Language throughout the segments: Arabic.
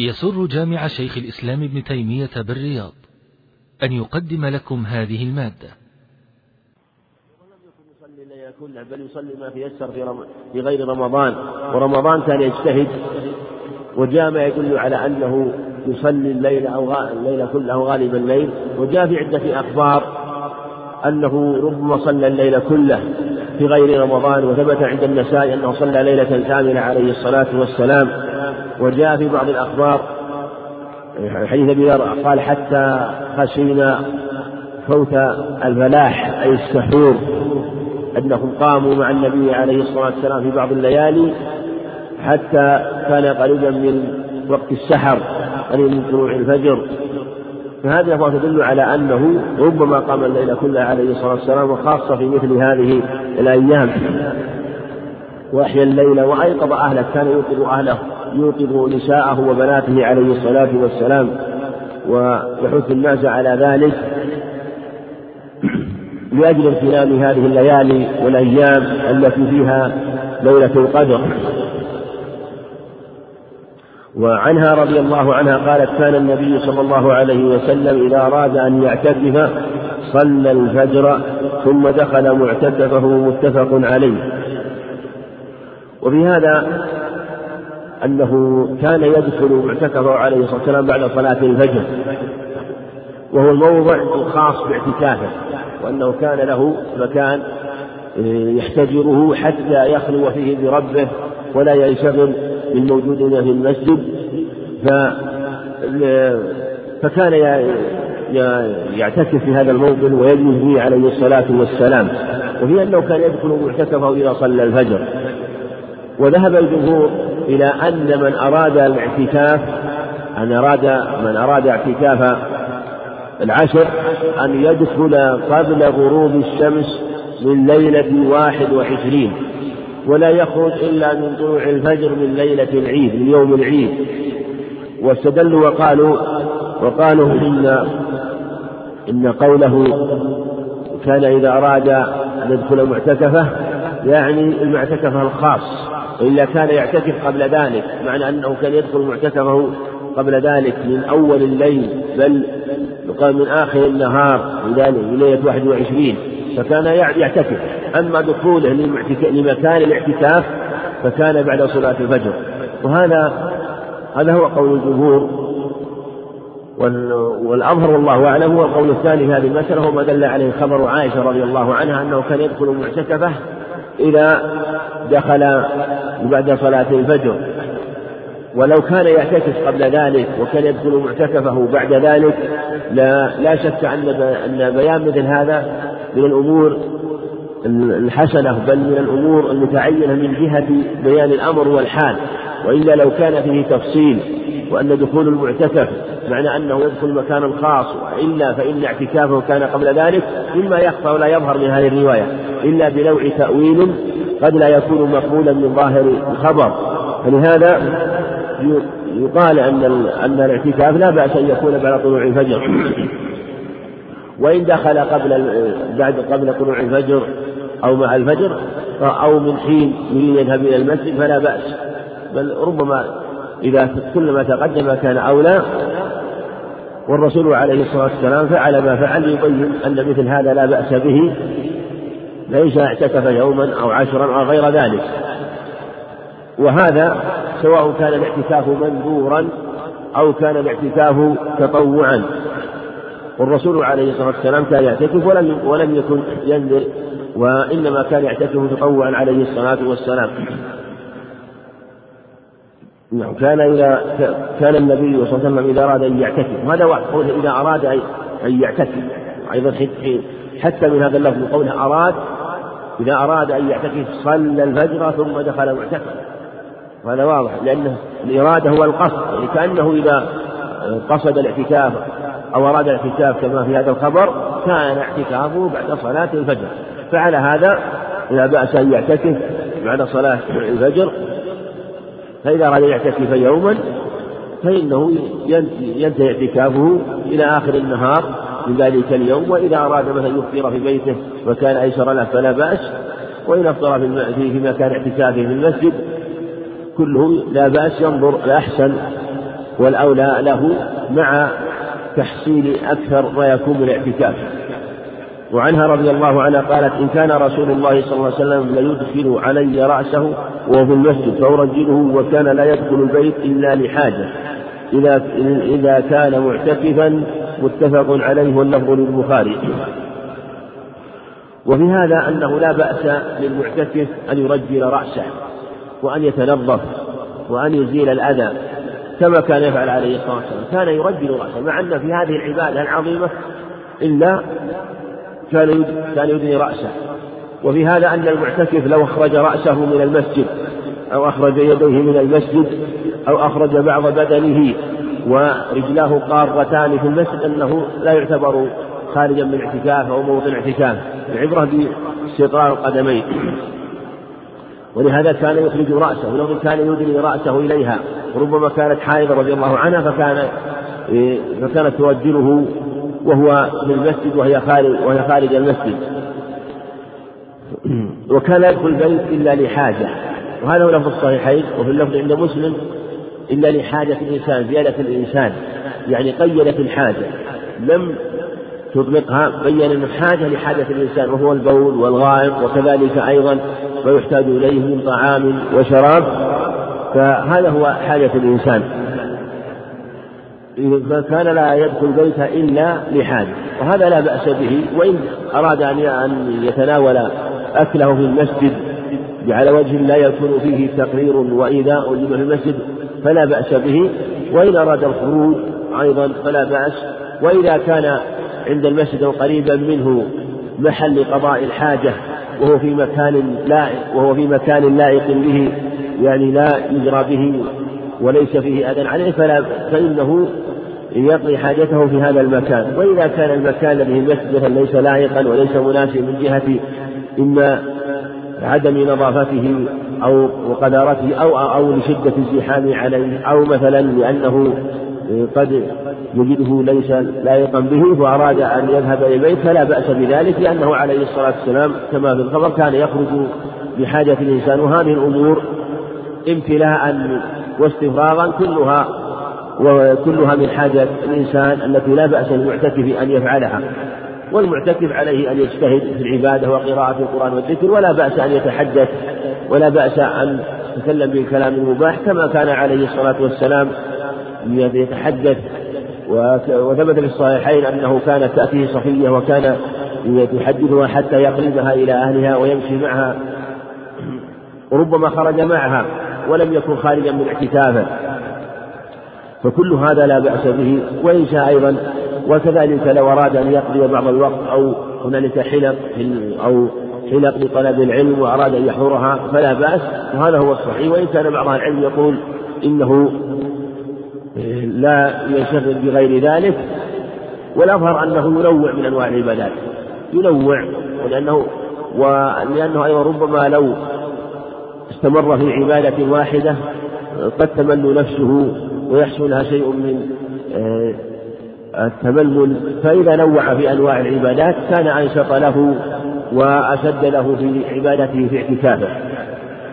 يسر جامع شيخ الإسلام ابن تيمية بالرياض أن يقدم لكم هذه المادة. كله بل يصلي ما تيسر في, رم... في غير رمضان ورمضان كان يجتهد وجاء ما يدل على أنه يصلي الليل أو غ... الليل كله غالب الليل وجاء في عدة أخبار أنه ربما صلى الليل كله في غير رمضان وثبت عند النسائي أنه صلى ليلة كاملة عليه الصلاة والسلام. وجاء في بعض الأخبار حديث أبي قال حتى خشينا فوت الفلاح أي السحور أنهم قاموا مع النبي عليه الصلاة والسلام في بعض الليالي حتى كان قريبا من وقت السحر قريبا من طلوع الفجر. فهذه الأخبار تدل على أنه ربما قام الليل كله عليه الصلاة والسلام وخاصة في مثل هذه الأيام. وأحيا الليل وأيقظ أهله كان يوقظ أهله يوقظ نساءه وبناته عليه الصلاة والسلام. ويحث الناس على ذلك لأجل اغتنام هذه الليالي والأيام التي فيها ليلة القدر. وعنها رضي الله عنها قالت كان النبي صلى الله عليه وسلم إذا أراد أن يعتكف صلى الفجر ثم دخل معتكفه متفق عليه. وفي هذا أنه كان يدخل معتكفه عليه الصلاة والسلام بعد صلاة الفجر. وهو الموضع الخاص باعتكافه وأنه كان له مكان يحتجره حتى يخلو فيه بربه ولا ينشغل بالموجودين في المسجد. ف فكان يعتكف في هذا الموطن ويجلس فيه عليه الصلاة والسلام. وفي أنه كان يدخل معتكفه إذا صلى الفجر. وذهب الجمهور إلى أن من أراد الاعتكاف أن أراد من أراد اعتكاف العشر أن يدخل قبل غروب الشمس من ليلة واحد وعشرين ولا يخرج إلا من طلوع الفجر من ليلة العيد من يوم العيد. واستدلوا وقالوا وقالوا إن إن قوله كان إذا أراد أن يدخل معتكفه يعني المعتكف الخاص. إلا كان يعتكف قبل ذلك معنى أنه كان يدخل معتكفه قبل ذلك من أول الليل بل يقال من آخر النهار من ليلة 21 فكان يعتكف. أما دخوله لمكان الاعتكاف فكان بعد صلاة الفجر. وهذا هذا هو قول الجمهور. والأظهر والله أعلم هو القول الثاني في هذه المسألة هو ما دل عليه خبر عائشة رضي الله عنها أنه كان يدخل معتكفه إذا دخل بعد صلاة الفجر. ولو كان يعتكف قبل ذلك وكان يدخل معتكفه بعد ذلك لا لا شك أن أن بيان مثل هذا من الأمور الحسنة بل من الأمور المتعينة من جهة بيان الأمر والحال. وإلا لو كان فيه تفصيل وأن دخول المعتكف معنى أنه يدخل مكانا خاص وإلا فإن اعتكافه كان قبل ذلك مما يخفى ولا يظهر من هذه الرواية. إلا بنوع تأويل قد لا يكون مقبولا من ظاهر الخبر. فلهذا يقال أن أن الاعتكاف لا بأس أن يكون بعد طلوع الفجر. وإن دخل قبل بعد قبل طلوع الفجر أو مع الفجر أو من حين يريد يذهب إلى المسجد فلا بأس. بل ربما إذا كلما تقدم كان أولى والرسول عليه الصلاة والسلام فعل ما فعل ليبين أن مثل هذا لا بأس به. ليس اعتكف يوما أو عشرا أو غير ذلك. وهذا سواء كان الاعتكاف منذورا أو كان الاعتكاف تطوعا. والرسول عليه الصلاة والسلام كان يعتكف ولم ولم يكن ينذر وإنما كان يعتكف تطوعا عليه الصلاة والسلام. نعم كان إذا كان النبي صلى الله عليه وسلم إذا أراد أن يعتكف هذا واحد إذا أراد أن يعتكف أيضا حتى من هذا اللفظ قوله أراد إذا أراد أن يعتكف صلى الفجر ثم دخل معتكفا وهذا واضح لأن الإرادة هو القصد يعني كأنه إذا قصد الاعتكاف أو أراد الاعتكاف كما في هذا الخبر كان اعتكافه بعد صلاة الفجر. فعلى هذا لا بأس أن يعتكف بعد صلاة الفجر. فإذا أراد أن يعتكف يوما فإنه ينتهي اعتكافه إلى آخر النهار. من ذلك اليوم وإذا أراد مثلا يفطر في بيته وكان أيسر له فلا بأس وإن أفطر في في مكان اعتكافه في المسجد كله لا بأس ينظر الأحسن والأولى له مع تحصيل أكثر ما يكون من الاعتكاف وعنها رضي الله عنها قالت إن كان رسول الله صلى الله عليه وسلم ليدخل علي رأسه وهو في المسجد فأرجله وكان لا يدخل البيت إلا لحاجة إذا إذا كان معتكفا متفق عليه واللفظ للبخاري. وفي هذا أنه لا بأس للمعتكف أن يرجل رأسه وأن يتنظف وأن يزيل الأذى كما كان يفعل عليه الصلاة والسلام. كان يرجل رأسه مع أن في هذه العبادة العظيمة إلا كان كان يدني رأسه. وفي هذا أن المعتكف لو أخرج رأسه من المسجد أو أخرج يديه من المسجد أو أخرج بعض بدنه ورجلاه قارتان في المسجد أنه لا يعتبر خارجا من اعتكاف أو موطن اعتكاف العبرة باستقرار القدمين. ولهذا كان يخرج رأسه ولو كان يدني رأسه إليها وربما كانت حائضة رضي الله عنها فكان فكانت ترجله وهو في المسجد وهي خارج وهي خارج المسجد. وكان يدخل البيت إلا لحاجة وهذا هو لفظ الصحيحين وفي اللفظ عند مسلم إلا لحاجة الإنسان زيادة الإنسان يعني قيدت الحاجة. لم تطلقها بين أن الحاجة لحاجة الإنسان وهو البول والغائط وكذلك أيضا ما يحتاج إليه من طعام وشراب فهذا هو حاجة الإنسان. فكان لا يدخل بيته إلا لحاجة وهذا لا بأس به. وإن أراد أن يتناول أكله في المسجد على وجه لا يكون فيه تقرير وإيذاء لمن في المسجد فلا بأس به وإن أراد الخروج أيضا فلا بأس. وإذا كان عند المسجد قريبا منه محل قضاء الحاجة وهو في مكان لائق وهو في مكان لائق به يعني لا يجرى به وليس فيه أذى عليه فلا فإنه يقضي حاجته في هذا المكان. وإذا كان المكان الذي المسجد ليس لائقا وليس مناسبا من جهة إما عدم نظافته أو وقدارته أو أو لشدة الزحام عليه أو مثلا لأنه قد يجده ليس لائقا به وأراد أن يذهب إلى البيت فلا بأس بذلك لأنه عليه الصلاة والسلام كما في الخبر كان يخرج بحاجة الإنسان وهذه الأمور امتلاء واستفراغا كلها وكلها من حاجة الإنسان التي لا بأس للمعتكف أن يفعلها. والمعتكف عليه أن يجتهد في العبادة وقراءة القرآن والذكر ولا بأس أن يتحدث ولا بأس أن يتكلم بالكلام المباح كما كان عليه الصلاة والسلام يتحدث. وثبت في الصحيحين أنه كانت تأتيه صفية وكان يحدثها حتى يقلبها إلى أهلها ويمشي معها. وربما خرج معها ولم يكن خارجا من اعتكافه. فكل هذا لا بأس به وإن شاء أيضا وكذلك لو أراد أن يقضي بعض الوقت أو هنالك حلق أو حلق لطلب العلم وأراد أن يحضرها فلا بأس. وهذا هو الصحيح. وإن كان بعض العلم يقول إنه لا ينشغل بغير ذلك والأظهر أنه ينوع من أنواع العبادات. ينوع لأنه ولأنه أيضا ربما لو استمر في عبادة واحدة قد تمل نفسه ويحصل لها شيء من التململ فإذا نوع في أنواع العبادات كان أنشط له وأشد له في عبادته في اعتكافه.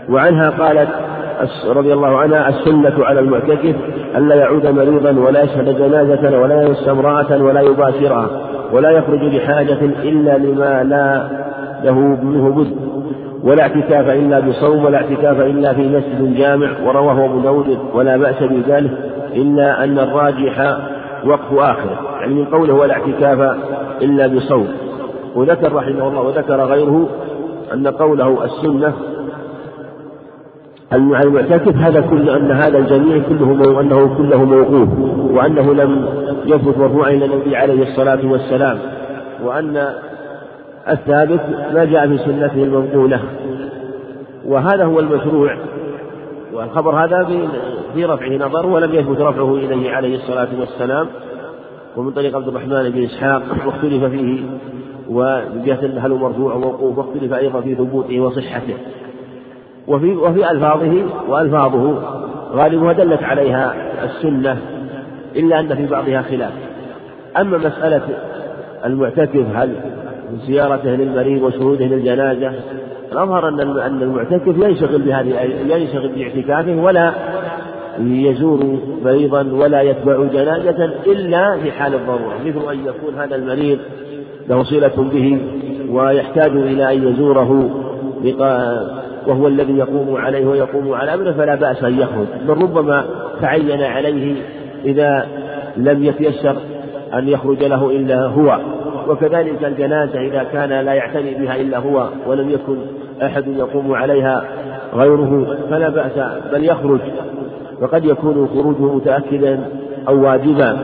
وعنها قالت رضي الله عنها السنة على المعتكف ألا يعود مريضا ولا يشهد جنازة ولا يمس امرأة ولا يباشرها ولا يخرج بحاجة إلا لما لا له منه بد ولا اعتكاف إلا بصوم ولا اعتكاف إلا في مسجد جامع ورواه أبو داود ولا بأس بذلك إلا أن الراجح وقف آخره. يعني من قوله ولا اعتكاف إلا بصوم. وذكر رحمه الله وذكر غيره أن قوله السنة المعتكف هذا كل أن هذا الجميع كله أنه كله موقوف وأنه لم يثبت مرفوعا إلى النبي عليه الصلاة والسلام وأن الثابت ما جاء في سنته المنقولة وهذا هو المشروع والخبر هذا في رفعه نظر ولم يثبت رفعه إليه عليه الصلاة والسلام ومن طريق عبد الرحمن بن إسحاق واختلف فيه وجهة هل مرفوع وموقوف واختلف أيضا في ثبوته وصحته. وفي وفي ألفاظه وألفاظه غالبها دلت عليها السنة إلا أن في بعضها خلاف. أما مسألة المعتكف هل زيارته للمريض وشهوده للجنازة الأظهر أن أن المعتكف ينشغل بهذه ينشغل باعتكافه ولا يزور مريضا ولا يتبع جنازة إلا في حال الضرورة مثل أن يكون هذا المريض له صلة به ويحتاج إلى أن يزوره وهو الذي يقوم عليه ويقوم على أمره فلا بأس أن يخرج. بل ربما تعين عليه إذا لم يتيسر أن يخرج له إلا هو. وكذلك الجنازة إذا كان لا يعتني بها إلا هو ولم يكن أحد يقوم عليها غيره فلا بأس بل يخرج وقد يكون خروجه متأكدا أو واجبا.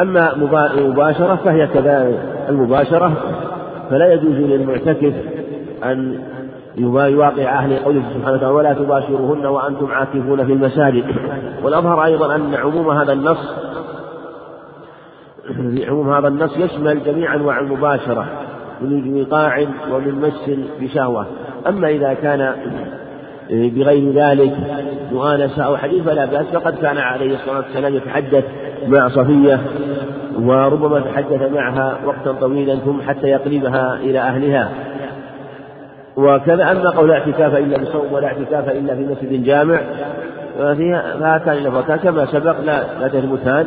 أما المباشرة فهي كذلك المباشرة فلا يجوز للمعتكف أن يواقع أهل قوله سبحانه وتعالى ولا تباشروهن وأنتم عاكفون في المساجد. والأظهر أيضا أن عموم هذا النص عموم هذا النص يشمل جميع أنواع المباشرة من وقاع ومن مس بشهوة. أما إذا كان بغير ذلك مؤانسة أو حديث فلا بأس فقد كان عليه الصلاة والسلام يتحدث مع صفية وربما تحدث معها وقتا طويلا ثم حتى يقلبها إلى أهلها. وكذا أما قول لا اعتكاف إلا بصوم ولا اعتكاف إلا في مسجد جامع فهاتان اللفظتان كما سبق لا لا تثبتان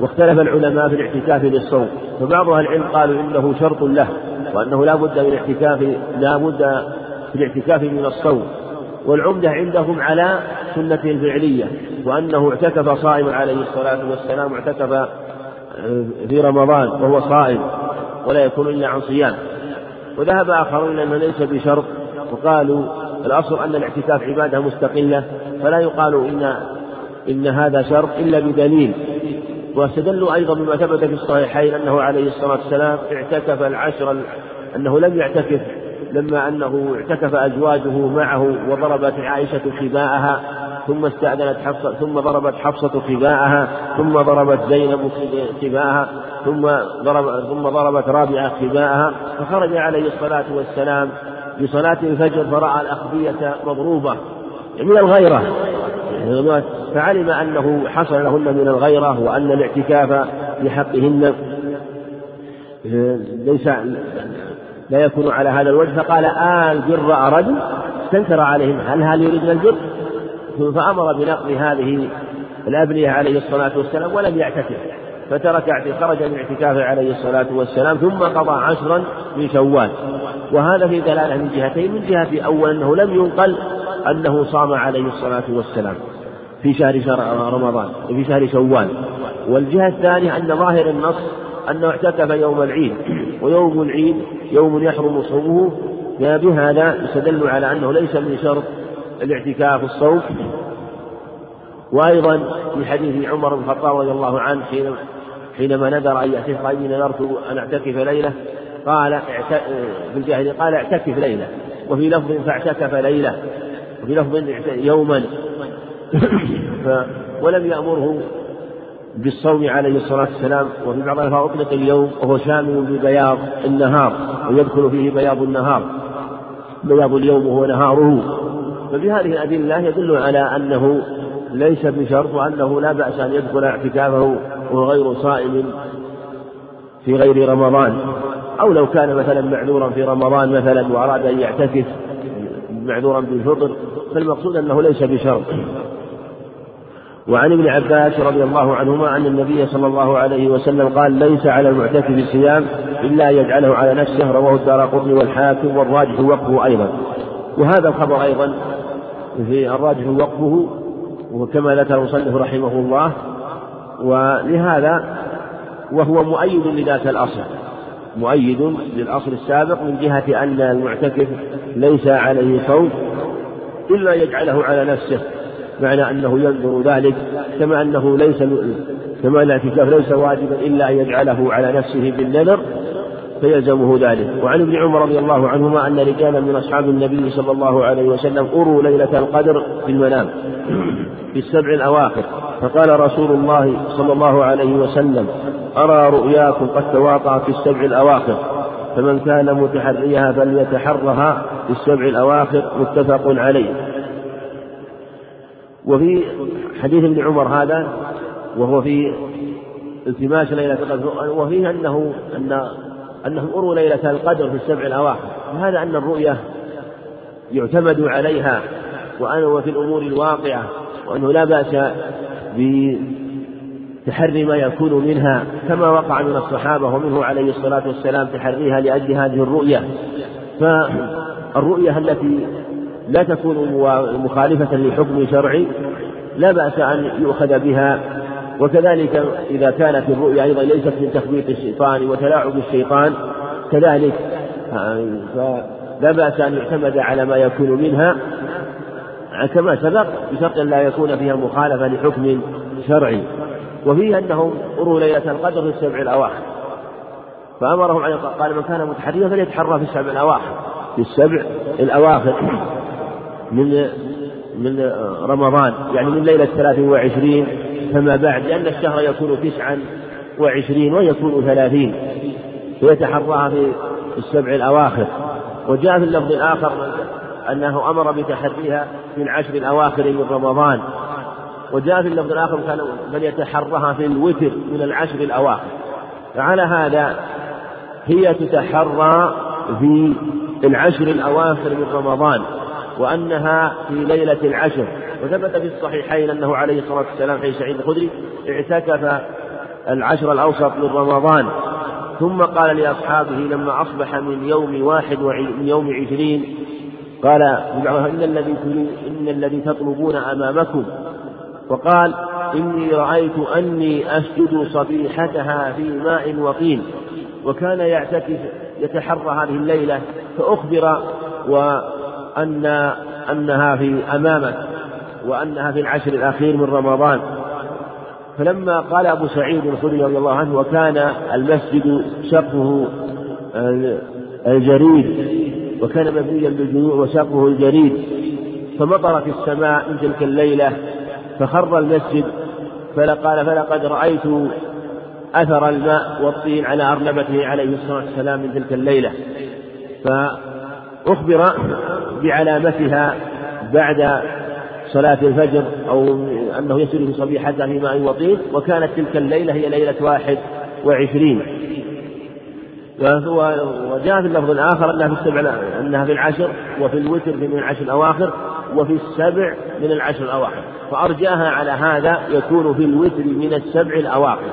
واختلف العلماء في الاعتكاف للصوم فبعض أهل العلم قالوا إنه شرط له وأنه لا بد من الاعتكاف لا بد في الاعتكاف من الصوم. والعمدة عندهم على سنته الفعلية وأنه اعتكف صائما عليه الصلاة والسلام اعتكف آه، في رمضان وهو صائم ولا يكون إلا عن صيام. وذهب آخرون أنه ليس بشرط وقالوا الأصل أن الاعتكاف عبادة مستقلة فلا يقال إن إن هذا شرط إلا بدليل. واستدلوا أيضا بما ثبت في الصحيحين أنه عليه الصلاة والسلام اعتكف العشر أنه لم يعتكف لما أنه اعتكف أزواجه معه وضربت عائشة خباءها ثم استأذنت حفصة ثم ضربت حفصة خباءها ثم ضربت زينب خباءها ثم ضرب ثم ضربت رابعة خباءها فخرج عليه الصلاة والسلام بصلاة الفجر فرأى الأخبية مضروبة من الغيرة. فعلم أنه حصل لهن من الغيرة وأن الاعتكاف لحقهن ليس لا يكون على هذا الوجه. فقال آه البر أرد استنكر عليهم هل هل يريدن البر فأمر بنقض هذه الأبنية عليه الصلاة والسلام ولم يعتكف فترك خرج من اعتكافه عليه الصلاة والسلام ثم قضى عشرا من شوال. وهذا في دلالة من جهتين من جهة أول أنه لم ينقل أنه صام عليه الصلاة والسلام. في شهر رمضان في شهر شوال. والجهة الثانية أن ظاهر النص أنه اعتكف يوم العيد ويوم العيد يوم يحرم صومه فبهذا يستدل على أنه ليس من شرط الاعتكاف الصوم. وأيضا في حديث عمر بن الخطاب رضي الله عنه حينما نذر أن يعتكف قال إني نذرت أن أعتكف ليلة قال في الجاهلية قال اعتكف ليلة. وفي لفظ فاعتكف ليلة وفي لفظ يوما. ولم يأمره بالصوم عليه الصلاة والسلام وفي بعض الألفاظ أطلق اليوم وهو شامل ببياض النهار ويدخل فيه بياض النهار. بياض اليوم وهو نهاره. فبهذه الأدلة يدل على أنه ليس بشرط وأنه لا بأس أن يدخل اعتكافه وهو غير صائم في غير رمضان. أو لو كان مثلا معذورا في رمضان مثلا وأراد أن يعتكف معذورا بالفطر فالمقصود أنه ليس بشرط. وعن ابن عباس رضي الله عنهما أن النبي صلى الله عليه وسلم قال ليس على المعتكف الصيام إلا يجعله على نفسه. رواه الدار والحاكم والراجح وقفه أيضا. وهذا الخبر أيضا في الراجح وقفه وكما ذكر المصنف رحمه الله. ولهذا وهو مؤيد لذات الأصل. مؤيد للأصل السابق من جهة أن المعتكف ليس عليه صوم إلا يجعله على نفسه. معنى أنه ينظر ذلك كما أنه ليس كما الاعتكاف ليس واجبا إلا أن يجعله على نفسه بالنذر فيلزمه ذلك. وعن ابن عمر رضي الله عنهما أن رجالا من أصحاب النبي صلى الله عليه وسلم أروا ليلة القدر في المنام في السبع الأواخر فقال رسول الله صلى الله عليه وسلم أرى رؤياكم قد تواطأت في السبع الأواخر فمن كان متحريها فليتحرها في السبع الأواخر متفق عليه. وفي حديث ابن عمر هذا وهو في التماس ليلة القدر وفيه أنه أن أنهم أروا ليلة القدر في السبع الأواخر. وهذا أن الرؤية يعتمد عليها وفي الأمور الواقعة وأنه لا بأس بتحري ما يكون منها كما وقع من الصحابة ومنه عليه الصلاة والسلام تحريها لأجل هذه الرؤية. فالرؤية التي لا تكون مخالفة لحكم شرعي لا بأس أن يؤخذ بها وكذلك إذا كانت الرؤيا أيضا ليست من تخبيط الشيطان وتلاعب الشيطان كذلك فلا بأس أن يعتمد على ما يكون منها كما سبق بشرط لا يكون فيها مخالفة لحكم شرعي. وفيه أنهم أروا ليلة القدر في السبع الأواخر. فأمرهم عليه قال من كان متحريا فليتحرى في السبع الأواخر. في السبع الأواخر. من من رمضان يعني من ليلة ثلاث وعشرين فما بعد لأن الشهر يكون تسعا وعشرين ويكون ثلاثين فيتحراها في السبع الأواخر. وجاء في اللفظ الآخر أنه أمر بتحريها في العشر الأواخر من رمضان. وجاء في اللفظ الآخر كان بل يتحرها في الوتر من العشر الأواخر. فعلى هذا هي تتحرى في العشر الأواخر من رمضان. وأنها في ليلة العشر. وثبت في الصحيحين أنه عليه الصلاة والسلام حين سعيد الخدري اعتكف العشر الأوسط من رمضان. ثم قال لأصحابه لما أصبح من يوم واحد من يوم عشرين قال إن الذي إن الذي تطلبون أمامكم. وقال إني رأيت أني أسجد صبيحتها في ماء وطين. وكان يعتكف يتحرى هذه الليلة فأخبر وأن أنها في أمامك وأنها في العشر الأخير من رمضان. فلما قال أبو سعيد الخدري رضي الله عنه وكان المسجد سقفه الجريد وكان مبنيا بالجذوع وسقفه الجريد فمطر في السماء من تلك الليلة فخر المسجد فقال فلقد رأيت أثر الماء والطين على أرنبته عليه الصلاة والسلام من تلك الليلة. فأخبر بعلامتها بعد صلاة الفجر أو أنه يسير في صبيحته في ماء وطين وكانت تلك الليلة هي ليلة واحد وعشرين. وجاء في اللفظ الآخر أنها في السبع أنها في العشر وفي الوتر من العشر الأواخر وفي السبع من العشر الأواخر. فأرجاها على هذا يكون في الوتر من السبع الأواخر.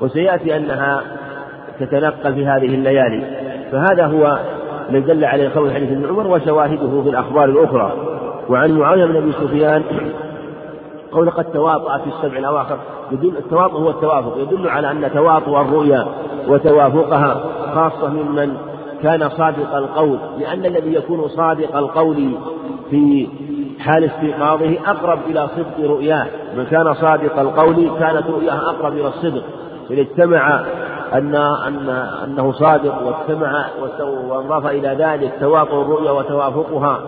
وسيأتي أنها تتنقل في هذه الليالي. فهذا هو الذي دل عليه قول حديث ابن عمر وشواهده في الأخبار الأخرى. وعن معاوية بن أبي سفيان قول قد تواطأ في السبع الأواخر. يدل التواطؤ هو التوافق. يدل على أن تواطؤ الرؤيا وتوافقها خاصة ممن كان صادق القول. لأن الذي يكون صادق القول في حال استيقاظه أقرب إلى صدق رؤياه. من كان صادق القول كانت رؤياه أقرب إلى الصدق. إذا اجتمع أن أن أنه صادق واجتمع وأضاف إلى ذلك تواطؤ الرؤيا وتوافقها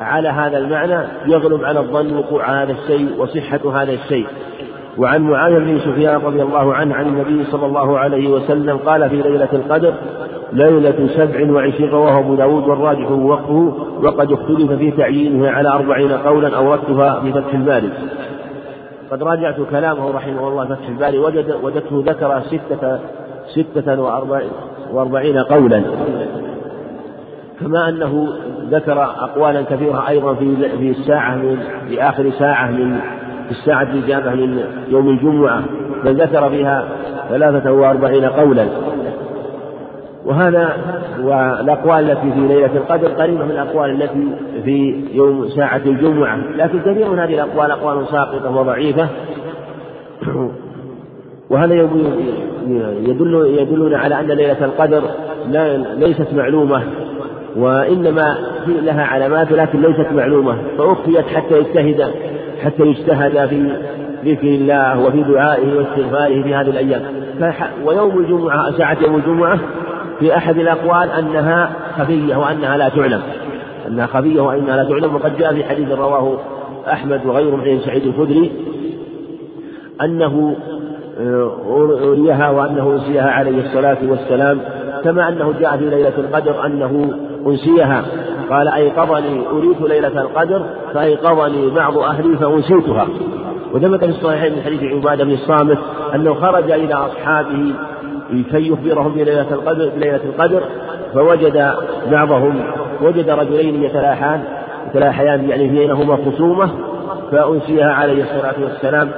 على هذا المعنى يغلب على الظن وقوع هذا الشيء وصحة هذا الشيء. وعن معاذ بن سفيان رضي الله عنه عن النبي صلى الله عليه وسلم قال في ليلة القدر ليلة سبع وعشرين رواه أبو داود والراجح وقفه وقد اختلف في تعيينها على أربعين قولا أوردتها في فتح الباري. قد راجعت كلامه رحمه الله فتح الباري وجد وجدته ذكر ستة ستة وأربعين, قولا. كما أنه ذكر أقوالا كثيرة أيضا في في الساعة من في آخر ساعة من في الساعة الإجابة من يوم الجمعة بل ذكر فيها ثلاثة وأربعين قولا. وهذا والأقوال التي في ليلة القدر قريبة من الأقوال التي في يوم ساعة الجمعة. لكن كثير من هذه الأقوال أقوال ساقطة وضعيفة. وهذا يدل يدلنا على أن ليلة القدر ليست معلومة وإنما لها علامات لكن ليست معلومة. فأخفيت حتى يجتهد حتى يجتهد في ذكر الله وفي دعائه واستغفاره في هذه الأيام. ويوم الجمعة ساعة يوم الجمعة في أحد الأقوال أنها خفية وأنها لا تعلم. أنها خفية وأنها لا تعلم. وقد جاء في حديث رواه أحمد وغيره من سعيد الخدري أنه أريها وأنه أنسيها عليه الصلاة والسلام كما أنه جاء في ليلة القدر أنه أنسيها. قال أيقظني أريت ليلة القدر فأيقظني بعض أهلي فأنسيتها. وثبت في الصحيحين من حديث عبادة بن الصامت أنه خرج إلى أصحابه كي يخبرهم بليلة القدر بليلة القدر فوجد بعضهم وجد رجلين يتلاحان يتلاحيان يعني بينهما خصومة فأنسيها عليه الصلاة والسلام.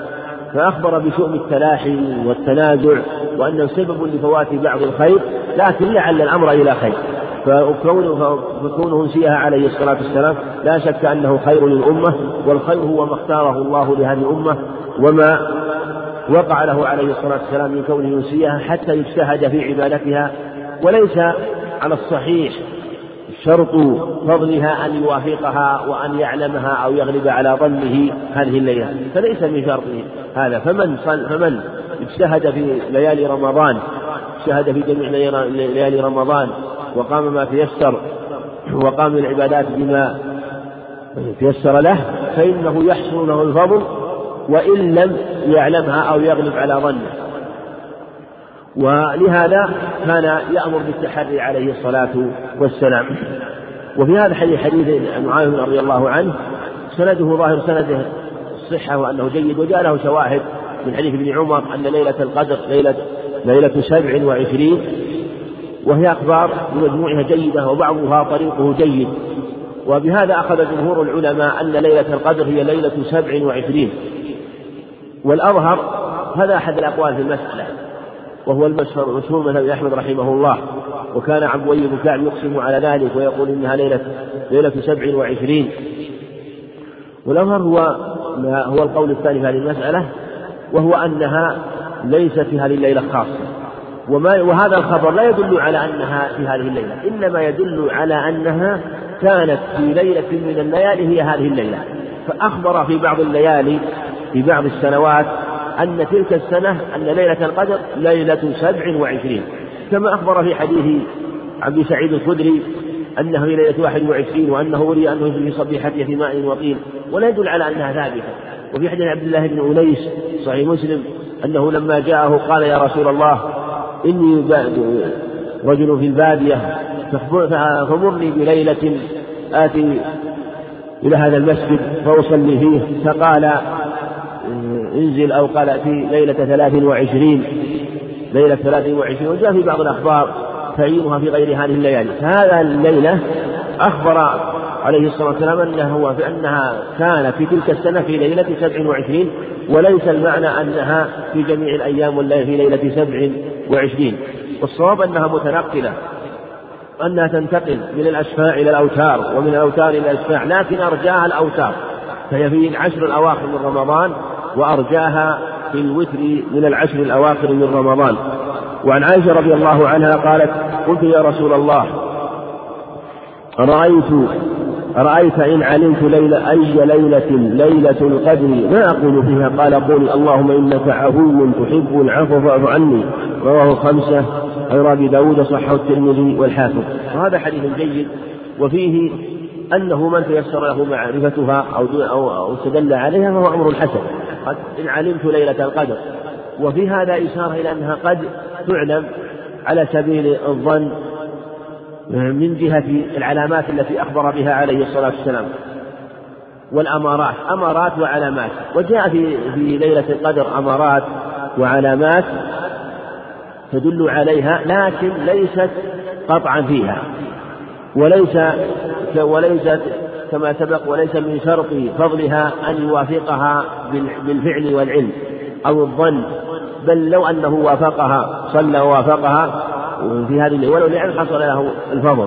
فأخبر بشؤم التلاحي والتنازع وأنه سبب لفوات بعض الخير لكن لعل الأمر إلى خير. فكونه فكونه انسيها عليه الصلاة والسلام لا شك أنه خير للأمة والخير هو ما اختاره الله لهذه الأمة وما وقع له عليه الصلاة والسلام من كونه ينسيها حتى يجتهد في عبادتها وليس على الصحيح شرط فضلها أن يوافقها وأن يعلمها أو يغلب على ظنه هذه الليلة. فليس من شرطه هذا. فمن فمن اجتهد في ليالي رمضان اجتهد في جميع ليالي رمضان وقام ما تيسر وقام العبادات بما تيسر له فإنه يحصل له الفضل وإن لم يعلمها أو يغلب على ظنه. ولهذا كان يأمر بالتحري عليه الصلاة والسلام. وفي هذا الحديث حديث معاذ رضي الله عنه سنده ظاهر سنده الصحة وأنه جيد وجاء له شواهد من حديث ابن عمر أن ليلة القدر ليلة ليلة سبع وعشرين وهي أخبار بمجموعها جيدة وبعضها طريقه جيد. وبهذا أخذ جمهور العلماء أن ليلة القدر هي ليلة سبع وعشرين. والأظهر هذا أحد الأقوال في المسألة. وهو المشهور مشهور مذهب أحمد رحمه الله. وكان عبد بن كعب يقسم على ذلك ويقول إنها ليلة ليلة سبع وعشرين. والأظهر هو هو القول الثاني في هذه المسألة وهو أنها ليست في هذه الليلة خاصة. وما وهذا الخبر لا يدل على أنها في هذه الليلة إنما يدل على أنها كانت في ليلة من الليالي هي هذه الليلة. فأخبر في بعض الليالي في بعض السنوات أن تلك السنة أن ليلة القدر ليلة سبع وعشرين. كما أخبر في حديث عبد سعيد الخدري أنه في ليلة واحد وعشرين وأنه ولي أنه في صبيحته في ماء وطين ولا يدل على أنها ثابتة. وفي حديث عبد الله بن أنيس صحيح مسلم أنه لما جاءه قال يا رسول الله إني رجل في البادية فمرني بليلة آتي إلى هذا المسجد فأصلي فيه فقال انزل أو قال في ليلة ثلاث وعشرين ليلة ثلاث وعشرين وجاء في بعض الأخبار تعيينها في غير هذه الليالي. فهذا الليلة أخبر عليه الصلاة والسلام أنه في أنها كانت في تلك السنة في ليلة سبع وعشرين وليس المعنى أنها في جميع الأيام والليل في ليلة سبع وعشرين. والصواب أنها متنقلة أنها تنتقل من الأشفاع إلى الأوتار ومن الأوتار إلى الأشفاع لكن أرجاها الأوتار. فهي في العشر الأواخر من رمضان وأرجاها في الوتر من العشر الأواخر من رمضان. وعن عائشة رضي الله عنها قالت قلت يا رسول الله أرأيت أرأيت إن علمت ليلة أي ليلة ليلة القدر ما أقول فيها؟ قال قولي اللهم إنك عفو تحب العفو فاعف عني. رواه خمسة غير أبي داود صحه الترمذي والحاكم وهذا حديث جيد وفيه أنه من تيسر له معرفتها أو أو أو استدل عليها فهو أمر حسن. قد إن علمت ليلة القدر. وفي هذا إشارة إلى أنها قد تعلم على سبيل الظن من جهة العلامات التي أخبر بها عليه الصلاة والسلام. والأمارات. أمارات وعلامات. وجاء في في ليلة القدر أمارات وعلامات تدل عليها لكن ليست قطعا فيها. وليس وليست كما سبق وليس من شرط فضلها أن يوافقها بالفعل والعلم أو الظن بل لو أنه وافقها صلى ووافقها في هذه ولو لعلم حصل له الفضل.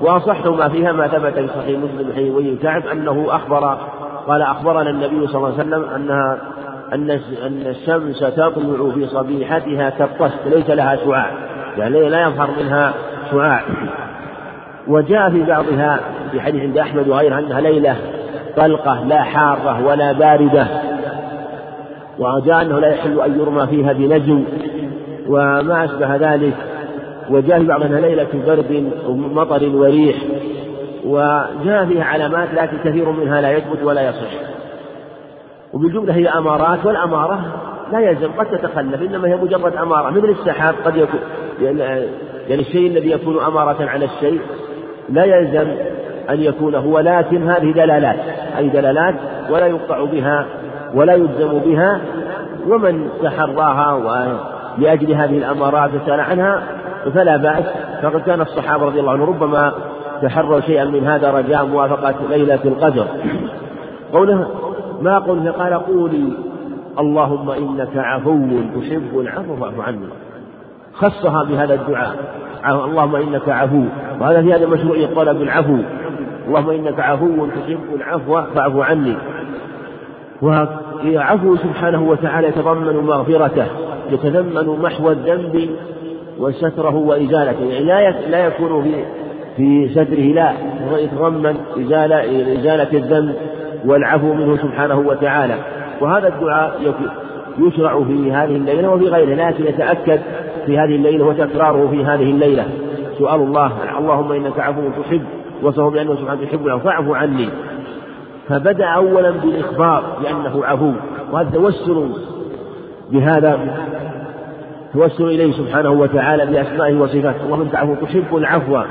وأصح ما فيها ما ثبت في صحيح مسلم حين ابي كعب أنه أخبر قال أخبرنا النبي صلى الله عليه وسلم أنها أن أن الشمس تطلع في صبيحتها كالطست ليس لها شعاع يعني لا يظهر منها شعاع. وجاء في بعضها في حديث عند أحمد وغيره أنها ليلة طلقة لا حارة ولا باردة. وجاء أنه لا يحل أن يرمى فيها بنجم وما أشبه ذلك. وجاء في بعضها ليلة برد ومطر وريح. وجاء فيها علامات لكن كثير منها لا يثبت ولا يصح. وبالجملة هي أمارات والأمارة لا يلزم قد تتخلف إنما هي مجرد أمارة. مثل السحاب قد يكون يعني الشيء الذي يكون أمارة على الشيء. لا يلزم أن يكون هو لكن هذه دلالات أي دلالات ولا يقطع بها ولا يلزم بها ومن تحراها ولأجل هذه الأمارات وسأل عنها فلا بأس فقد كان الصحابة رضي الله عنهم ربما تحروا شيئا من هذا رجاء موافقة ليلة القدر. قوله ما قلت؟ قال قولي اللهم إنك عفو تحب العفو فاعف عني. خصها بهذا الدعاء. اللهم إنك عفو. وهذا في هذا مشروعية طلب العفو. اللهم إنك عفو تحب العفو فاعف عني. وعفو سبحانه وتعالى يتضمن مغفرته يتضمن محو الذنب وستره وإزالته. يعني لا لا يكون في في ستره لا. يتضمن إزالة إزالة الذنب والعفو منه سبحانه وتعالى. وهذا الدعاء يشرع في هذه الليلة وفي غيرها لكن يتأكد في هذه الليلة وتكراره في هذه الليلة. سؤال الله اللهم إنك عفو تحب وصفه بأنه سبحانه تحب فاعف عني. فبدأ أولا بالإخبار بأنه عفو. وهذا توسل بهذا توسل إليه سبحانه وتعالى بأسمائه وصفاته. اللهم أنت عفو تحب العفو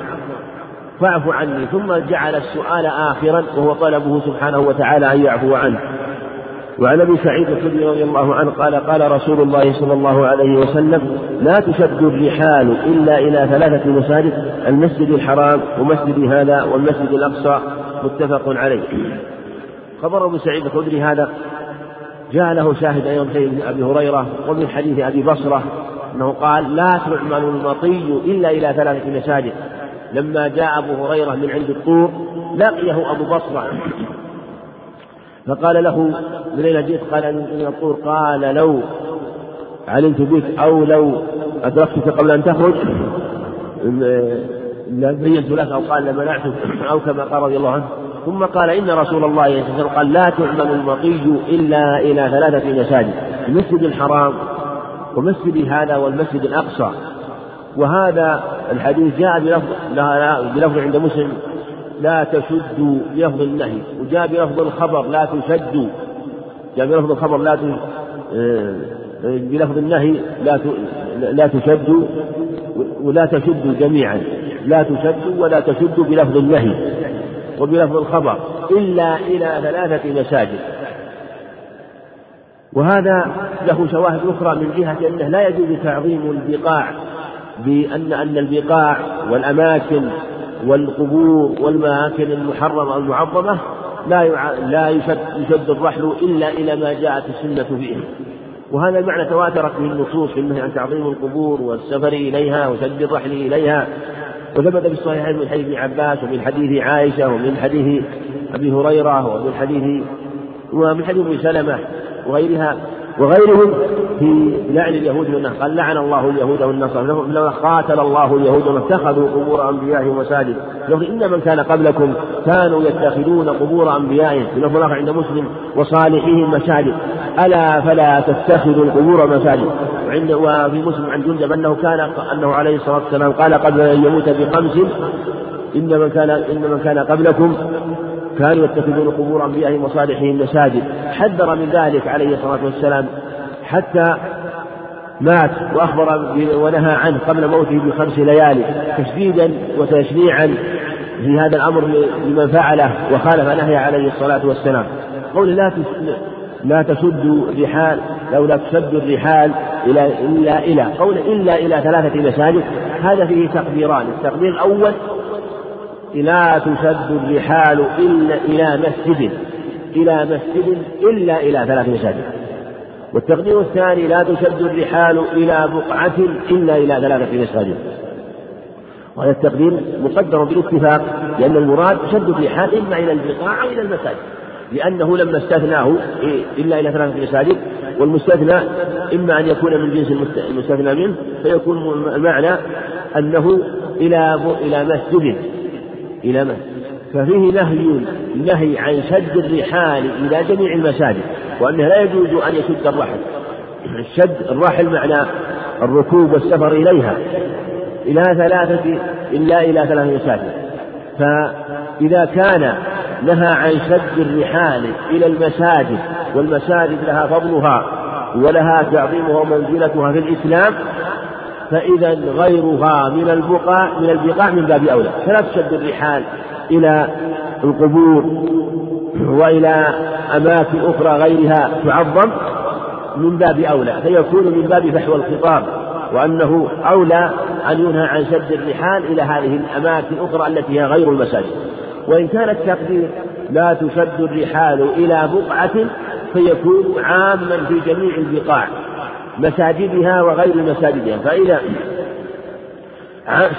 فاعف عني. ثم جعل السؤال آخرا وهو طلبه سبحانه وتعالى أن يعفو عنه. وعن أبي سعيد الخدري رضي الله عنه قال قال رسول الله صلى الله عليه وسلم لا تشد الرحال إلا إلى ثلاثة مساجد المسجد الحرام ومسجد هذا والمسجد الأقصى. متفق عليه. خبر أبو سعيد الخدري هذا جاء له شاهد أيضا من أبي هريرة ومن حديث أبي بصرة أنه قال لا تعمل المطي إلا إلى ثلاثة مساجد. لما جاء أبو هريرة من عند الطور لقيه أبو بصرة. فقال له من أين جئت؟ قال من الطور. قال لو علمت بك أو لو أدركتك قبل أن تخرج لبينت لك أو قال لمنعتك أو كما قال رضي الله عنه. ثم قال إن رسول الله صلى الله عليه وسلم قال لا تعمل المطي إلا إلى ثلاثة مساجد المسجد الحرام ومسجد هذا والمسجد الأقصى. وهذا الحديث جاء بلفظ بلفظ عند مسلم. لا تشدوا بلفظ النهي. وجاء بلفظ الخبر لا تشدوا. جاء بلفظ الخبر لا آه، بلفظ النهي لا لا تشدوا ولا تشدوا جميعا. لا تشدوا ولا تشدوا بلفظ النهي وبلفظ الخبر إلا إلى ثلاثة مساجد. وهذا له شواهد أخرى من جهة أنه لا يجوز تعظيم البقاع بأن أن البقاع والأماكن والقبور والمآكل المحرمة المعظمة لا لا يشد, الرحل إلا إلى ما جاءت السنة فيه وهذا المعنى تواترت به النصوص في النهي عن تعظيم القبور والسفر إليها وشد الرحل إليها. وثبت في الصحيحين من حديث ابن عباس ومن حديث عائشة ومن حديث أبي هريرة ومن حديث ومن حديث أبي سلمة وغيرها. وغيرهم في لعن اليهود والنصارى. قال لعن الله اليهود والنصارى. لو قاتل الله اليهود واتخذوا قبور انبيائهم مساجد إن من كان قبلكم كانوا يتخذون قبور انبيائهم لفظ عند مسلم وصالحيهم مساجد. ألا فلا تتخذوا القبور مساجد. وعند وفي مسلم عن جندب أنه كان أنه عليه الصلاة والسلام قال قبل أن يموت بخمس إن من كان إن من كان قبلكم كانوا يتخذون قبور أنبيائهم وصالحهم مساجد. حذر من ذلك عليه الصلاة والسلام حتى مات وأخبر ونهى عنه قبل موته بخمس ليالي تشديدا وتشنيعا في هذا الأمر لمن فعله وخالف نهي عليه الصلاة والسلام. قول لا لا تسد الرحال لو لا تسد الرحال إلى إلا إلى. قول إلا إلى ثلاثة مساجد هذا فيه تقديران. التقدير الأول لا تشد الرحال إلا إلى مسجد إلى مسجد إلا إلى ثلاث مساجد. والتقدير الثاني لا تشد الرحال إلى بقعة إلا إلى ثلاثة مساجد. وهذا التقدير مقدر بالاتفاق لأن المراد شد الرحال إما إلى البقاع أو إلى المساجد لأنه لما استثناه إلا إلى ثلاثة مساجد والمستثنى إما أن يكون من جنس المستثنى منه فيكون المعنى أنه إلى إلى مسجد. إلى من؟ ففيه نهي نهي عن شد الرحال إلى جميع المساجد وأنه لا يجوز أن يشد الرحل. شد الرحل معنى الركوب والسفر إليها. إلى ثلاثة إلا إلى ثلاثة مساجد. فإذا كان نهى عن شد الرحال إلى المساجد والمساجد لها فضلها ولها تعظيمها ومنزلتها في الإسلام فإذا غيرها من البقاع من البقاع من باب أولى. فلا تشد الرحال إلى القبور وإلى أماكن أخرى غيرها تعظم من باب أولى. فيكون من باب فحوى الخطاب وأنه أولى أن ينهى عن شد الرحال إلى هذه الأماكن الأخرى التي هي غير المساجد. وإن كان التقدير لا تشد الرحال إلى بقعة فيكون عاما في جميع البقاع. مساجدها وغير مساجدها فإذا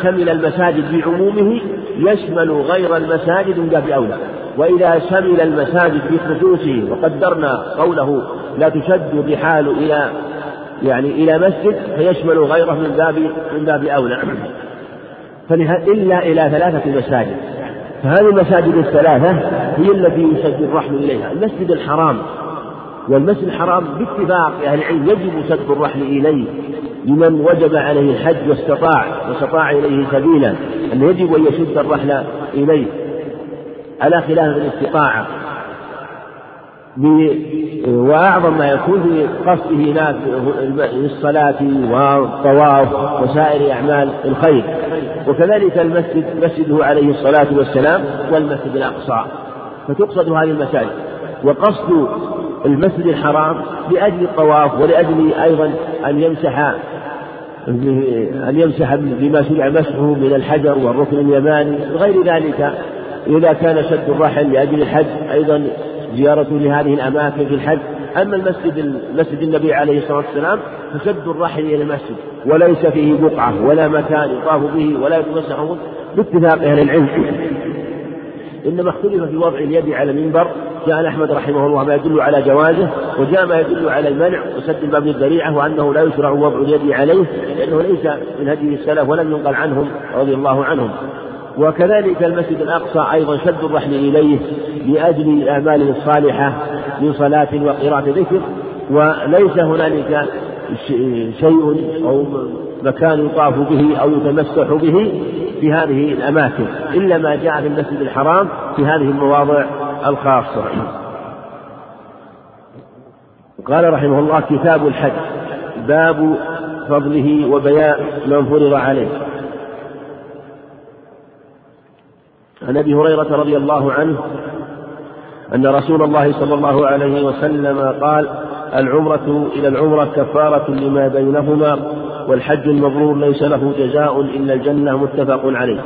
شمل المساجد بعمومه يشمل غير المساجد من باب أولى. وإذا شمل المساجد بخصوصه وقدرنا قوله لا تشد الرحال إلى يعني إلى مسجد فيشمل غيره من باب من باب أولى. إلا إلى ثلاثة مساجد. فهذه المساجد الثلاثة هي التي يشد الرحل إليها المسجد الحرام. والمسجد الحرام باتفاق أهل العلم يجب سد الرحل إليه لمن وجب عليه الحج واستطاع واستطاع إليه سبيلا أن يجب أن يشد الرحل إليه. على خلاف الاستطاعة. وأعظم ما يكون في قصده هناك للصلاة والطواف وسائر أعمال الخير. وكذلك المسجد مسجده عليه الصلاة والسلام والمسجد الأقصى. فتقصد هذه المساجد. وقصد المسجد الحرام لأجل الطواف ولأجل أيضا أن يمسح أن يمسح بما شرع مسحه من الحجر والركن اليماني وغير ذلك. إذا كان شد الرحل لأجل الحج أيضا زيارة لهذه الأماكن في الحج. أما المسجد مسجد النبي عليه الصلاة والسلام فشد الرحل إلى المسجد وليس فيه بقعة ولا مكان يطاف به ولا يتمسح باتفاق أهل العلم. إنما اختلف في وضع اليد على المنبر جاء أحمد رحمه الله ما يدل على جوازه وجاء ما يدل على المنع وسد الباب الذريعة وأنه لا يشرع وضع اليد عليه لأنه ليس من هدي السلف ولم ينقل عنهم رضي الله عنهم. وكذلك المسجد الأقصى أيضا شد الرحل إليه لأجل الأعمال الصالحة من صلاة وقراءة ذكر وليس هنالك شيء أو مكان يطاف به أو يتمسح به في هذه الأماكن إلا ما جاء في المسجد الحرام في هذه المواضع. الخاصة. قال رحمه الله كتاب الحج باب فضله وبيان من فرض عليه. عن أبي هريرة رضي الله عنه أن رسول الله صلى الله عليه وسلم قال العمرة إلى العمرة كفارة لما بينهما والحج المبرور ليس له جزاء إلا الجنة متفق عليه.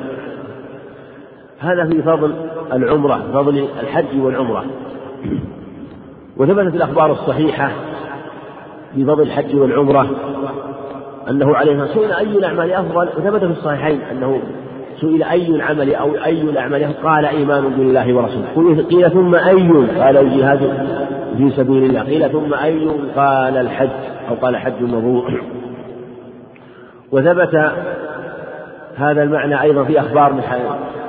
هذا في فضل العمرة فضل الحج والعمرة. وثبتت الأخبار الصحيحة في فضل الحج والعمرة أنه عليه والسلام سئل أي الأعمال أفضل؟ وثبت في الصحيحين أنه سئل أي العمل أو أي الأعمال قال إيمان بالله ورسوله. قيل ثم أي؟ قال الجهاد في سبيل الله. قيل ثم أي؟ قال الحج أو قال حج مبرور. وثبت هذا المعنى أيضا في أخبار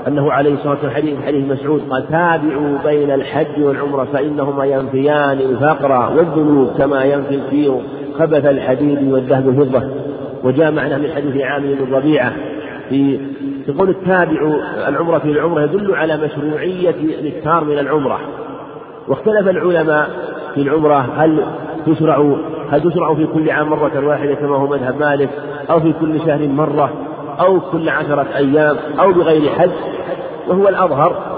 أنه عليه الصلاة والسلام حديث حديث مسعود قال تابعوا بين الحج والعمرة فإنهما ينفيان الفقر والذنوب كما ينفي الكير خبث الحديد والذهب الفضة. وجاء معنا من حديث عامر بن ربيعة في يقول التابع العمرة في العمرة يدل على مشروعية الإكثار من العمرة. واختلف العلماء في العمرة هل تشرع هل تشرع في كل عام مرة واحدة كما هو مذهب مالك أو في كل شهر مرة؟ أو كل عشرة أيام أو بغير حج وهو الأظهر.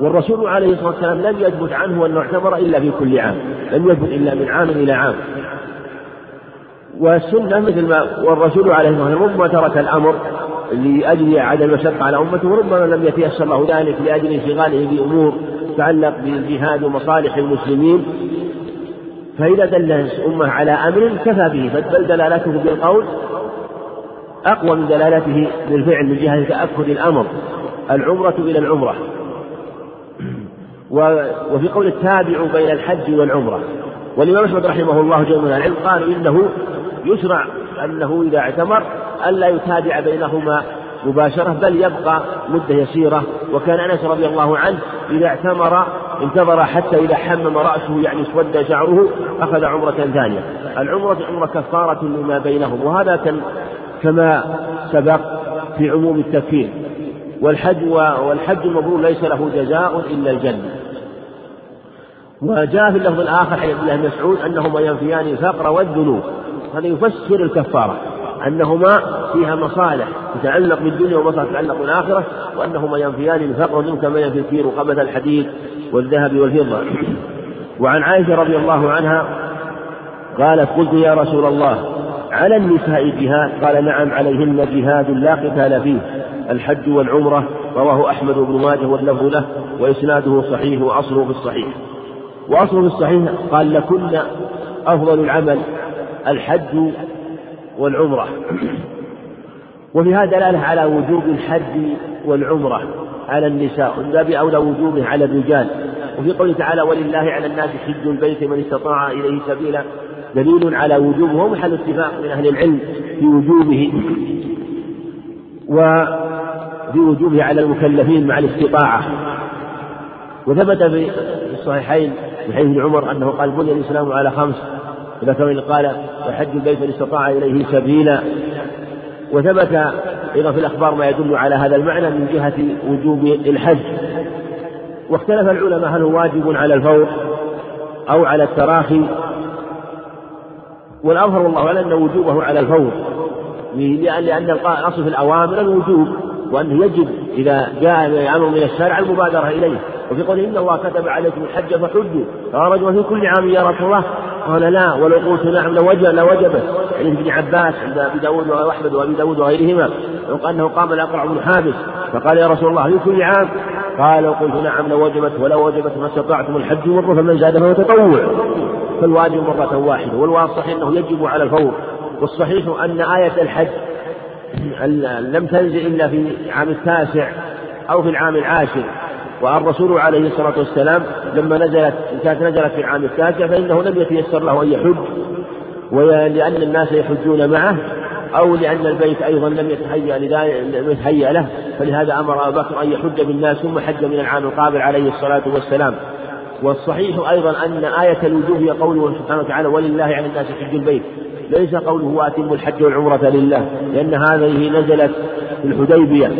والرسول عليه الصلاة والسلام لم يثبت عنه أنه اعتمر إلا في كل عام لم يثبت إلا من عام إلى عام. والسنة مثل ما والرسول عليه الصلاة والسلام ربما ترك الأمر لأجل عدم المشقة على أمته وربما لم يتيسر له ذلك لأجل انشغاله بأمور تتعلق بالجهاد ومصالح المسلمين. فإذا دل الأمة على أمر كفى به بل دلالته بالقول أقوى من دلالته بالفعل من جهة تأكد الأمر العمرة إلى العمرة. وفي قول التابع بين الحج والعمرة والإمام أحمد رحمه الله جل من العلم قالوا إنه يشرع أنه إذا اعتمر ألا يتابع بينهما مباشرة بل يبقى مدة يسيرة. وكان أنس رضي الله عنه إذا اعتمر انتظر حتى إذا حمم رأسه يعني اسود شعره أخذ عمرة ثانية. العمرة عمرة كفارة لما بينهم وهذا كان كما سبق في عموم التكفير والحج والحج المبرور ليس له جزاء إلا الجنة. وجاء في اللفظ الآخر عبد الله بن مسعود أنهما ينفيان الفقر والذنوب. هذا يفسر الكفارة. أنهما فيها مصالح تتعلق بالدنيا ومصالح تتعلق بالآخرة وأنهما ينفيان الفقر والذنوب كما ينفي الكير وقبض الحديد والذهب والفضة. وعن عائشة رضي الله عنها قالت قلت يا رسول الله على النساء جهاد. قال نعم عليهن جهاد لا قتال فيه. الحج والعمرة رواه أحمد بن ماجه واللفظ له وإسناده صحيح وأصله في الصحيح. وأصله في الصحيح قال لكن أفضل العمل الحج والعمرة. وفي هذا دلالة على وجوب الحج والعمرة على النساء ومن باب أولى وجوبه على الرجال. وفي قوله تعالى ولله على الناس حج البيت من استطاع إليه سبيلا. دليل على وجوبه ومحل اتفاق من أهل العلم في وجوبه وفي وجوبه على المكلفين مع الاستطاعة. وثبت في الصحيحين من حديث ابن عمر أنه قال بني الإسلام على خمس إذا كان قال وحج البيت من استطاع إليه سبيلا. وثبت أيضا في الأخبار ما يدل على هذا المعنى من جهة وجوب الحج. واختلف العلماء هل هو واجب على الفور أو على التراخي؟ والأظهر والله أعلم أن وجوبه على الفور. لأن الأصل في الأوامر الوجوب وأنه يجب إذا جاء أمر من الشارع المبادرة إليه. وفي قوله إن الله كتب عليكم الحج فحجوا. قال رجل في كل عام يا رسول الله. قال لا ولو قلت نعم لوجب لوجبت يعني ابن عباس عند أبي داود وأحمد وأبي داود وغيرهما أنه قام الأقرع بن حابس فقال يا رسول الله في كل عام قال لو قلت نعم لوجبت ولو وجبت ما استطعتم الحج مره فمن زاد فهو تطوع. فالواجب مرة واحدة والواضح أنه يجب على الفور. والصحيح أن آية الحج لم تنزل إلا في العام التاسع أو في العام العاشر. والرسول عليه الصلاة والسلام لما نزلت كانت نزلت في العام التاسع فإنه لم يتيسر له أن يحج. ولأن الناس يحجون معه أو لأن البيت أيضا لم يتهيأ لم يتهيأ له. فلهذا أمر أبو بكر أن يحج بالناس ثم حج من العام القابل عليه الصلاة والسلام. والصحيح أيضا أن آية الوجوب هي قوله سبحانه وتعالى ولله على الناس حج البيت ليس قوله وأتموا الحج والعمرة لله لأن هذه نزلت في الحديبية.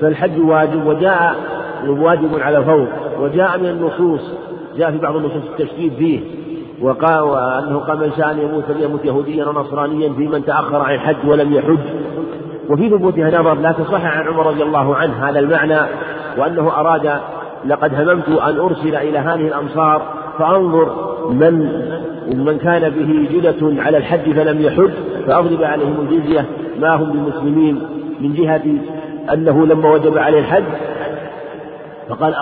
فالحج واجب وجاء واجب على فوق وجاء من النصوص جاء في بعض النصوص التشديد فيه. وقال وأنه قال من شاء أن يموت فليموت يهوديا ونصرانيا في من تأخر عن الحج ولم يحج وفي ثبوتها نظر لا تصح عن عمر رضي الله عنه هذا المعنى وأنه أراد لقد هممت أن أرسل إلى هذه الأمصار فأنظر من من كان به جدة على الحج فلم يحج فأضرب عليهم الجزية ما هم بمسلمين من جهة أنه لما وجب عليه الحج فقال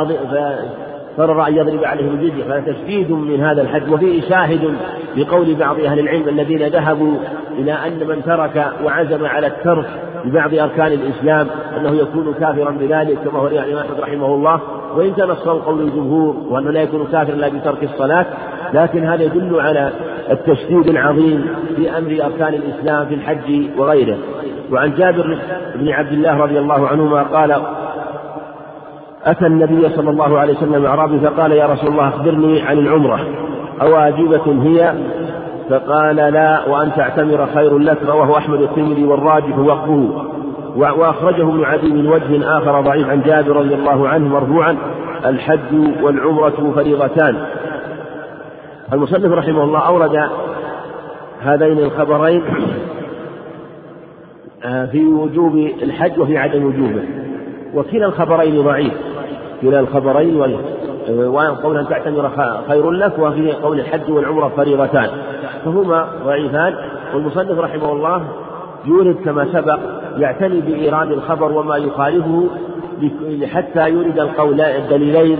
قرر أن يضرب عليهم الجزية فهذا تشديد من هذا الحد وفيه شاهد بقول بعض أهل العلم الذين ذهبوا إلى أن من ترك وعزم على الترك ببعض أركان الإسلام أنه يكون كافرا بذلك كما هو الإمام أحمد رحمه الله. وإن كان الصوم قول الجمهور وأنه لا يكون كافرا إلا بترك الصلاة لكن هذا يدل على التشديد العظيم في أمر أركان الإسلام في الحج وغيره. وعن جابر بن عبد الله رضي الله عنهما قال أتى النبي صلى الله عليه وسلم أعرابي فقال يا رسول الله أخبرني عن العمرة أواجبة هي؟ فقال لا وأن تعتمر خير لك رواه أحمد الترمذي والراجح وقفه وأخرجه ابن عدي من وجه آخر ضعيف عن جابر رضي الله عنه مرفوعا الحج والعمرة فريضتان. المصنف رحمه الله أورد هذين الخبرين آه، في وجوب الحج وفي عدم وجوبه. وكلا الخبرين ضعيف. كلا الخبرين وقول أن تعتمر خير لك وفي قول الحج والعمرة فريضتان. فهما ضعيفان. والمصنف رحمه الله يورد كما سبق يعتني بإيراد الخبر وما يخالفه حتى يورد القول الدليلين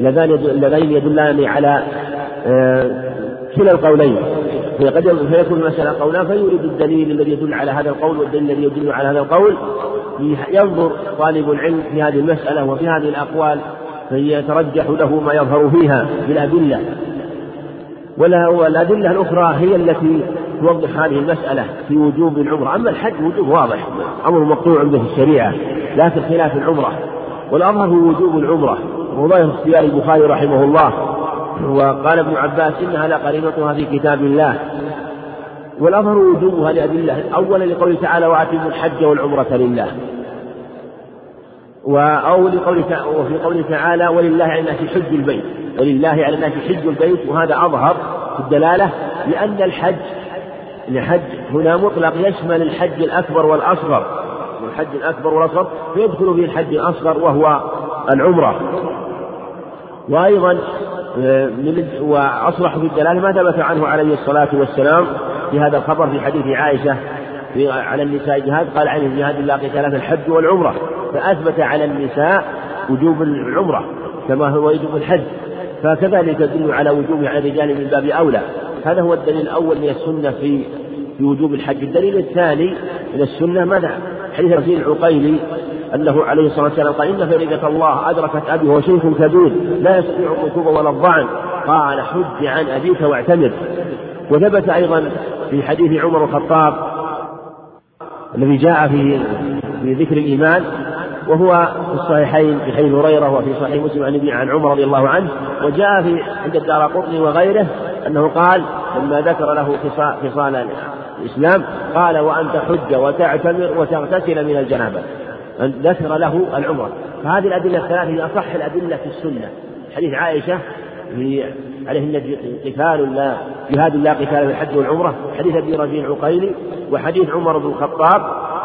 اللذين يدلان على آه، كلا القولين. فقد فيكون المسألة قولان فيورد الدليل الذي يدل على هذا القول والدليل الذي يدل على هذا القول. ينظر طالب العلم في هذه المسألة وفي هذه الأقوال فيترجح له ما يظهر فيها بالأدلة. والأدلة الأخرى هي التي توضح هذه المسألة في وجوب العمرة، أما الحج وجوب واضح أمر مقطوع به الشريعة لكن خلاف العمرة. والأظهر هو وجوب العمرة. وظاهر اختيار البخاري رحمه الله وقال ابن عباس إنها لقرينتها في كتاب الله. والأظهر وجوبها لأدلة أولا لقوله تعالى وأتموا الحج والعمرة لله. أو لقوله وفي قوله تعالى ولله على الناس حج البيت. ولله على الناس حج البيت وهذا أظهر في الدلالة لأن الحج الحج هنا مطلق يشمل الحج الأكبر والأصغر. الحج الأكبر والأصغر فيدخل فيه الحج الأصغر وهو العمرة. وأيضا آه، وأصرح في الدلالة ما ثبت عنه عليه الصلاة والسلام في هذا الخبر في حديث عائشة في على النساء جهاد قال عن الجهاد لا قتال الحج والعمرة. فأثبت على النساء وجوب العمرة كما هو وجوب الحج فكذلك يدل على وجوب على الرجال من باب أولى. هذا هو الدليل الأول من السنة في في وجوب الحج. الدليل الثاني من السنة ماذا حديث رسول العقيلي أنه عليه الصلاة والسلام قال إن فريضة الله أدركت أبي وهو شيخ كبير لا يستطيع الركوب ولا الضعن. قال حج عن أبيك واعتمر. وثبت أيضا في حديث عمر الخطاب الذي جاء في في ذكر الإيمان وهو في الصحيحين في حديث هريرة وفي صحيح مسلم عن عن عمر رضي الله عنه وجاء في عند الدار قطني وغيره أنه قال لما ذكر له خصال الإسلام قال وأن تحج وتعتمر وتغتسل من الجنابة. ذكر له العمرة. فهذه الأدلة الثلاثة هي أصح الأدلة في السنة. حديث عائشة في عليهن قتال لا جهاد لا قتال في الحج والعمرة. حديث أبي ربيع العقيلي وحديث عمر بن الخطاب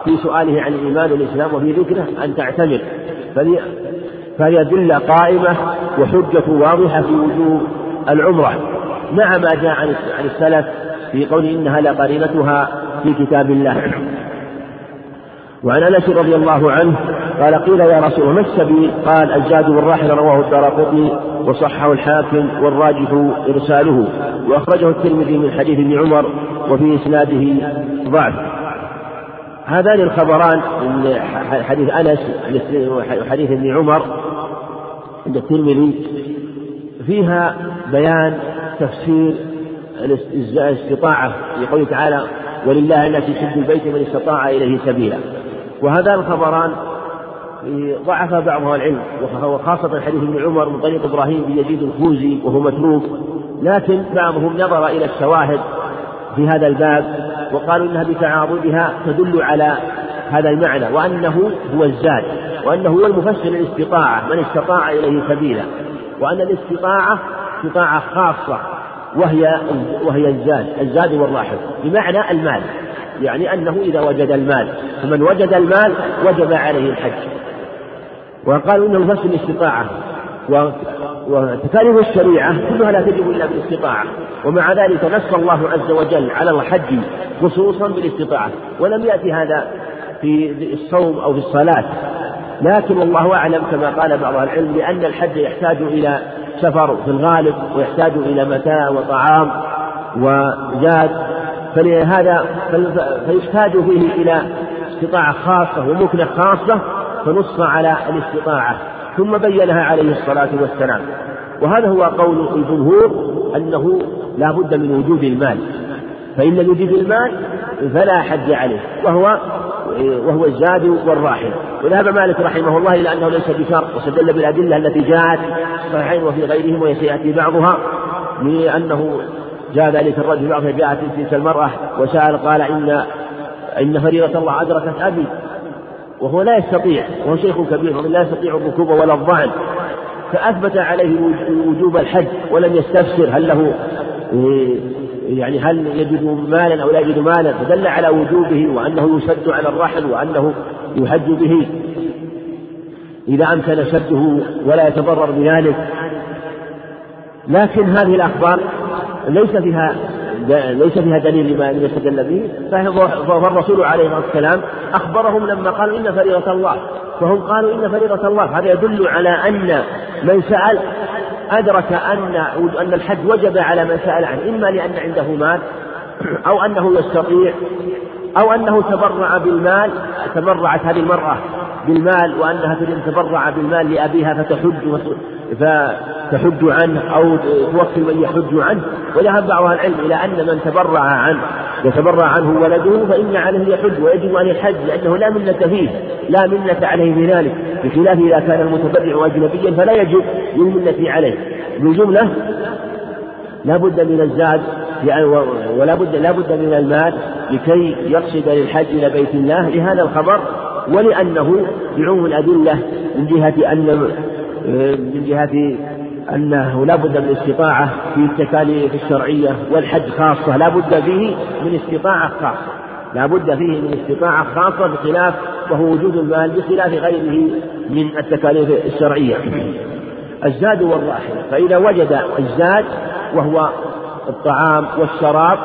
في سؤاله عن الإيمان والإسلام وفي ذكره أن تعتمر فهي أدلة قائمة وحجة واضحة في وجوب العمرة مع ما جاء عن السلف في قول إنها لقرينتها في كتاب الله وعن أنس رضي الله عنه قال قيل يا رسول الله ما السبيل؟ قال الزاد والراحل رواه الدارقطني وصححه الحاكم والراجح إرساله وأخرجه الترمذي من حديث ابن عمر وفي إسناده ضعف. هذان الخبران حديث أنس وحديث ابن عمر عند الترمذي فيها بيان تفسير الاستطاعة في قوله تعالى ولله الناس يشد البيت من استطاع إليه سبيلا. وهذان الخبران ضعف بعض العلم وخاصة حديث ابن عمر من طريق إبراهيم بن يزيد الخوزي وهو متروك لكن بعضهم نظر إلى الشواهد في هذا الباب وقالوا إنها بتعاضدها تدل على هذا المعنى وأنه هو الزاد وأنه هو المفسر للاستطاعة من استطاع إليه سبيلا وأن الاستطاعة استطاعة خاصة وهي وهي الزاد الزاد والراحل بمعنى المال يعني أنه إذا وجد المال فمن وجد المال وجب عليه الحج. وقالوا إنه نفس الاستطاعة وتكاليف الشريعة كلها لا تجب إلا بالاستطاعة. ومع ذلك نص الله عز وجل على الحج خصوصا بالاستطاعة. ولم يأتي هذا في الصوم أو في الصلاة. لكن والله أعلم كما قال بعض العلم لأن الحج يحتاج إلى سفر في الغالب ويحتاج إلى متاع وطعام وزاد. فلهذا فيحتاج فيه إلى استطاعة خاصة ومكنة خاصة فنص على الاستطاعة. ثم بينها عليه الصلاة والسلام. وهذا هو قول الجمهور أنه لا بد من وجود المال. فإن لم يجد المال فلا حج عليه وهو وهو الزاد والراحل. وذهب مالك رحمه الله إلى أنه ليس بشرط واستدل بالأدلة التي جاءت في الصحيحين وفي غيرهم وسيأتي بعضها لأنه جاء ذلك الرجل بعضها جاءت تلك المرأة وسأل قال إن إن فريضة الله أدركت أبي. وهو لا يستطيع وهو شيخ كبير ولا يستطيع الركوب ولا الضعن. فأثبت عليه وجوب الحج ولم يستفسر هل له يعني هل يجد مالا أو لا يجد مالا. فدل على وجوبه وأنه يشد على الرحل وأنه يحج به. إذا أمكن شده ولا يتضرر بذلك. لكن هذه الأخبار ليس فيها ليس فيها دليل لما يستدل به فالرسول عليه الصلاة والسلام أخبرهم لما قالوا إن فريضة الله. فهم قالوا إن فريضة الله. هذا يدل على أن من سال أدرك أن أن الحج وجب على من سأل عنه. إما لأن عنده مال أو أنه يستطيع أو أنه تبرع بالمال تبرعت هذه المرأة بالمال وأنها تريد أن تبرع بالمال لأبيها فتحج فتحج عنه أو توكل من يحج عنه وذهب بعض العلم إلى أن من تبرع عنه يتبرع عنه ولده فإن عليه يحج ويجب عليه الحج لأنه لا منة فيه لا منة عليه بذلك بخلاف إذا كان المتبرع أجنبيا فلا يجب للمنة عليه. بالجملة لا بد من الزاد يعني ولا بد لا بد من المال لكي يقصد للحج إلى بيت الله لهذا الخبر ولأنه بعموم الأدلة من جهة أن من جهة أنه لا بد من استطاعة في التكاليف الشرعية والحج خاصة لا بد فيه من استطاعة خاصة. لا بد فيه من استطاعة خاصة بخلاف وهو وجود المال بخلاف غيره من التكاليف الشرعية. الزاد والراحل. فإذا وجد الزاد وهو الطعام والشراب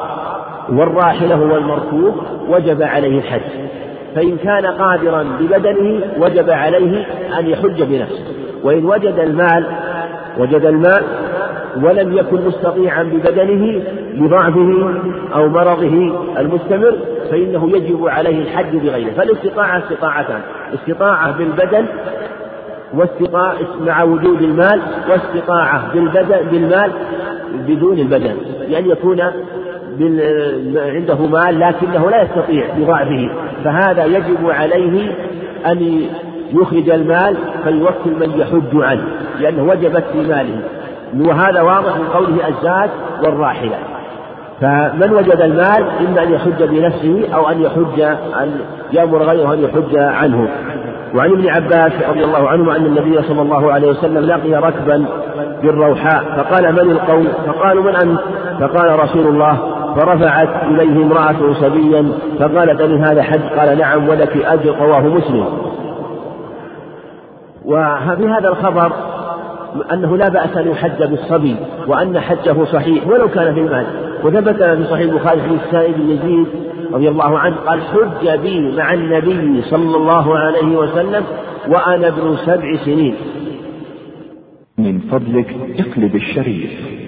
والراحلة والمركوب وجب عليه الحج. فإن كان قادرا ببدنه وجب عليه أن يحج بنفسه. وإن وجد المال وجد المال ولم يكن مستطيعا ببدنه لضعفه أو مرضه المستمر فإنه يجب عليه الحج بغيره. فالاستطاعة استطاعتان استطاعة بالبدن واستطاعة مع وجود المال واستطاعة بالبدن بالمال بدون البدن. بأن يكون عنده مال لكنه لا يستطيع بضعفه فهذا يجب عليه أن يخرج المال فيوكل من يحج عنه لأنه وجبت في ماله. وهذا واضح من قوله الزاد والراحلة. فمن وجد المال؟ إما أن يحج بنفسه أو أن يحج أن يأمر غيره أن يحج عنه. وعن ابن عباس رضي الله عنه أن النبي صلى الله عليه وسلم لقي ركبا بالروحاء فقال من القوم؟ فقالوا من أنت؟ فقال رسول الله. فرفعت إليه امرأة صبيا فقالت ألي هذا حج؟ قال نعم ولك أجر رواه مسلم. وفي هذا الخبر أنه لا بأس أن يحج بالصبي وأن حجه صحيح ولو كان في المال. وثبت في صحيح البخاري حديث سائب بن يزيد رضي الله عنه قال حج بي مع النبي صلى الله عليه وسلم وأنا ابن سبع سنين. من فضلك اقلب الشريف.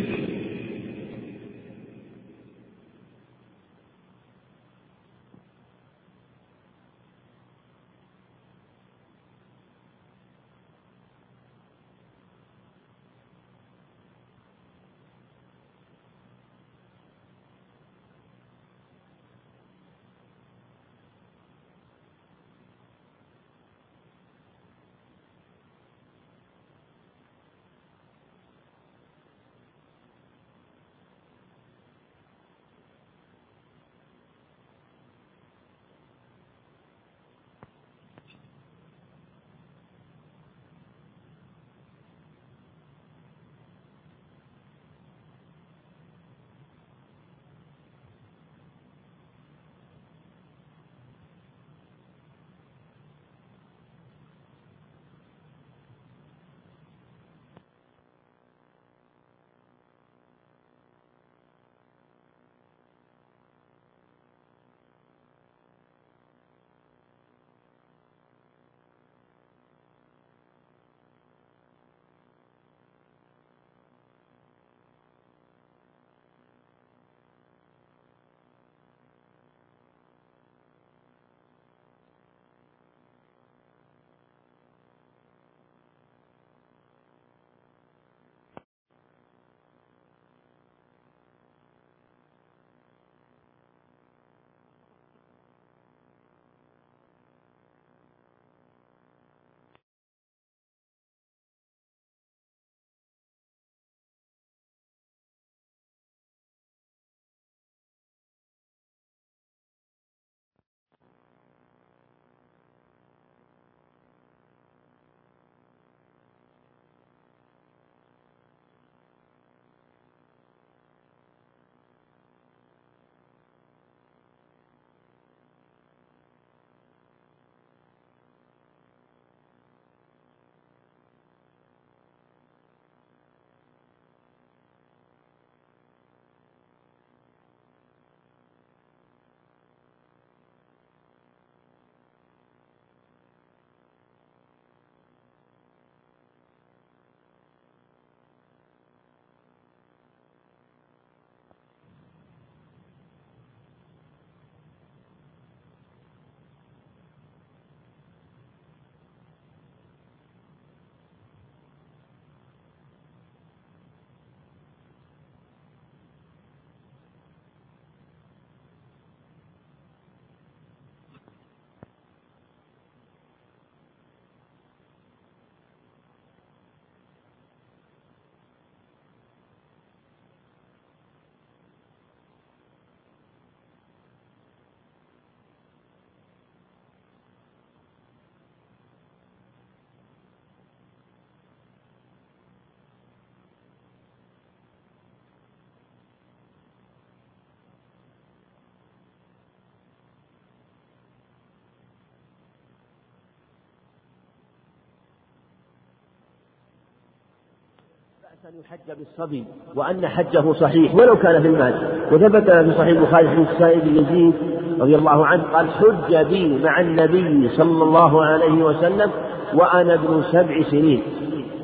أن يحج بالصبي وأن حجه صحيح ولو كان في المال. وثبت في صحيح البخاري حديث سائد بن يزيد رضي الله عنه قال حج بي مع النبي صلى الله عليه وسلم وأنا ابن سبع سنين.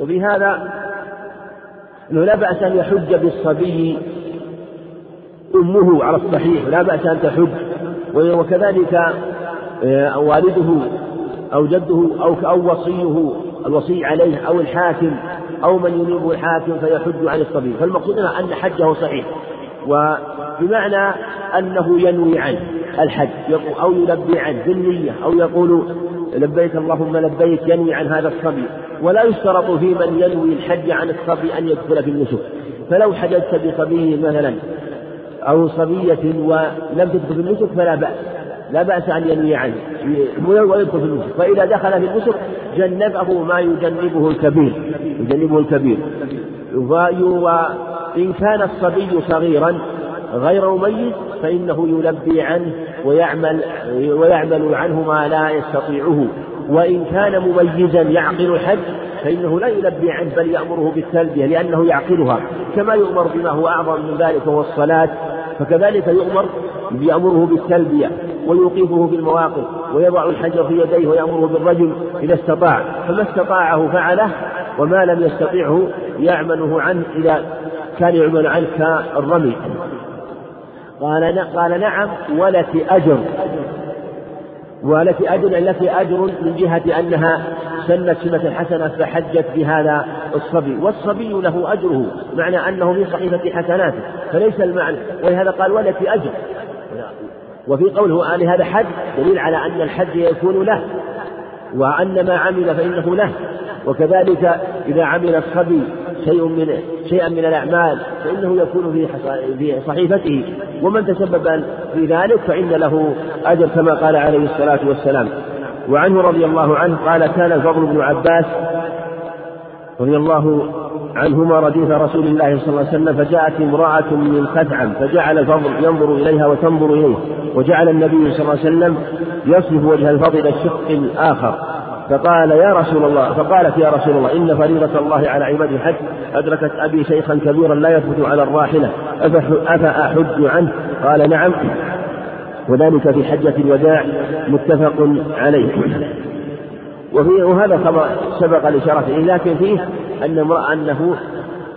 وبهذا أنه لا بأس أن يحج بالصبي أمه على الصحيح لا بأس أن تحج. وكذلك آه، والده أو جده أو أو وصيه الوصي عليه أو الحاكم أو من ينيبه الحاكم فيحج عن الصبي. فالمقصود أن حجه صحيح. وبمعنى أنه ينوي عنه الحج. أو يلبي عنه بالنية. أو يقول لبيك اللهم لبيك ينوي عن هذا الصبي. ولا يشترط في من ينوي الحج عن الصبي أن يدخل في النسك. فلو حججت بصبي مثلا أو صبية ولم تدخل في النسك فلا بأس. لا بأس أن ينوي عنه. ويدخل في النسك فإذا دخل في النسك جنبه ما يجنبه الكبير. يجنبه الكبير. وإن كان الصبي صغيرا غير مميز فإنه يلبي عنه ويعمل ويعمل عنه ما لا يستطيعه. وإن كان مميزا يعقل الحج فإنه لا يلبي عنه بل يأمره بالتلبية لأنه يعقلها. كما يؤمر بما هو أعظم من ذلك وهو الصلاة. فكذلك يؤمر يأمره بالتلبية ويوقفه في المواقف ويضع الحجر في يديه ويأمره بالرجل إذا استطاع فما استطاعه فعله وما لم يستطعه يعمله عنه إذا كان يعمل عنه كالرمي قال قال نعم ولك أجر. ولك أجر لك أجر من جهة أنها سنت سنة حسنة فحجت بهذا الصبي. والصبي له أجره معنى أنه في صحيفة حسناته فليس المعنى. ولهذا قال ولك أجر. وفي قوله آل هذا حج دليل على أن الحج يكون له وأن ما عمل فإنه له. وكذلك إذا عمل الصبي شيء من شيئا من الأعمال فإنه يكون في في صحيفته. ومن تسبب في ذلك فإن له أجر كما قال عليه الصلاة والسلام. وعنه رضي الله عنه قال كان الفضل بن عباس رضي الله عنهما رديف رسول الله صلى الله عليه وسلم فجاءت امرأة من خثعم فجعل الفضل ينظر إليها وتنظر إليه وجعل النبي صلى الله عليه وسلم يصرف وجه الفضل إلى الشق الآخر. فقال يا رسول الله فقالت يا رسول الله إن فريضة الله على عباده الحج أدركت أبي شيخا كبيرا لا يثبت على الراحلة أفأحج عنه؟ قال نعم. وذلك في حجة الوداع متفق عليه. وفي وهذا خبر سبق الإشارة إليه لكن فيه أن امرأة أنه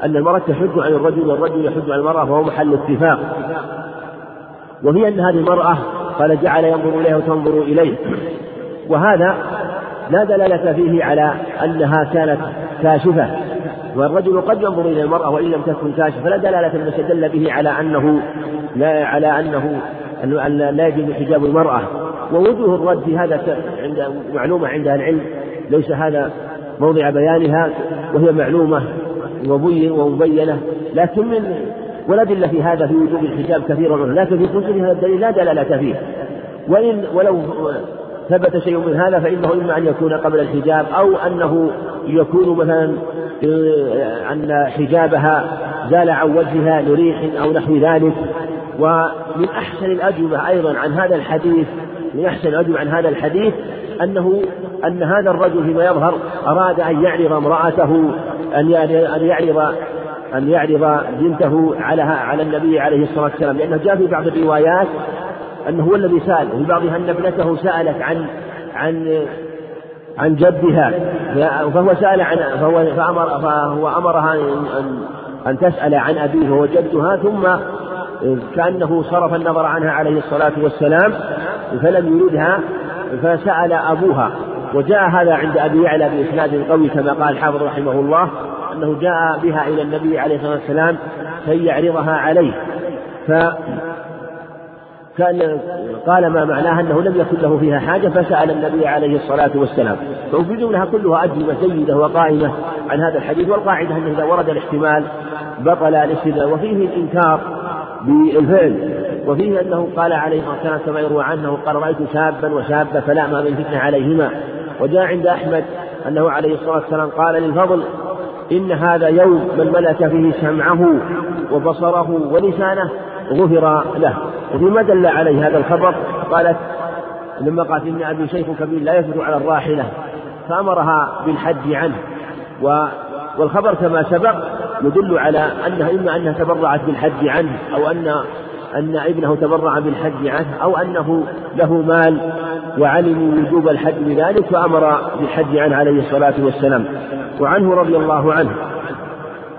أن المرأة تحج عن الرجل والرجل يحج عن المرأة فهو محل اتفاق. وهي أن هذه المرأة قال جعل ينظر إليها وتنظر إليه. وهذا لا دلالة فيه على أنها كانت كاشفة. والرجل قد ينظر إلى المرأة وإن لم تكن كاشفة فلا دلالة أن يستدل به على أنه لا على أنه أن لا يجب حجاب المرأة. ووجوه الرد في هذا عند معلومة عند العلم. ليس هذا موضع بيانها وهي معلومة ومبينة. لكن من والأدلة في هذا في وجوب الحجاب كثيرة. لكن في هذا الدليل لا دلالة فيه. وإن ولو ثبت شيء من هذا فإنه إما أن يكون قبل الحجاب أو أنه يكون مثلا أن حجابها زال عن وجهها لريح أو نحو ذلك. ومن أحسن الأجوبة أيضا عن هذا الحديث من أحسن الأجوبة عن هذا الحديث أنه أن هذا الرجل فيما يظهر أراد أن يعرض امرأته أن يعرض أن يعرض بنته على على النبي عليه الصلاة والسلام لأنه جاء في بعض الروايات أنه هو الذي سأل وفي بعضها أن ابنته سألت عن عن عن جدها. فهو سأل عن فهو فأمر فهو أمرها أن أن تسأل عن أبيه وهو جدها ثم كأنه صرف النظر عنها عليه الصلاة والسلام فلم يردها فسأل أبوها. وجاء هذا عند أبي يعلى بإسناد قوي كما قال الحافظ رحمه الله أنه جاء بها إلى النبي عليه الصلاة والسلام كي يعرضها عليه. ف كان قال ما معناها أنه لم يكن له فيها حاجة فسأل النبي عليه الصلااة والسلام. فأفيد منها كلها أجوبة جيدة وقائمة عن هذا الحديث والقاعدة أنه إذا ورد الاحتمال بطل الاستدلال. وفيه الإنكار بالفعل. وفيه أنه قال عليه الصلاة والسلام كما يروى عنه قال رأيت شابا وشابة فلا ما من فتنة عليهما. وجاء عند أحمد أنه عليه الصلاة والسلام قال للفضل إن هذا يوم من ملك فيه سمعه وبصره ولسانه غفر له. وفيما دل عليه هذا الخبر قالت لما قالت إن أبي شيخ كبير لا يثبت على الراحلة. فأمرها بالحج عنه. و والخبر كما سبق يدل على أنها إما أنها تبرعت بالحج عنه أو أن أن ابنه تبرع بالحج عنه أو أنه له مال وعلموا وجوب الحج بذلك فأمر بالحج عنه عليه الصلاة والسلام. وعنه رضي الله عنه.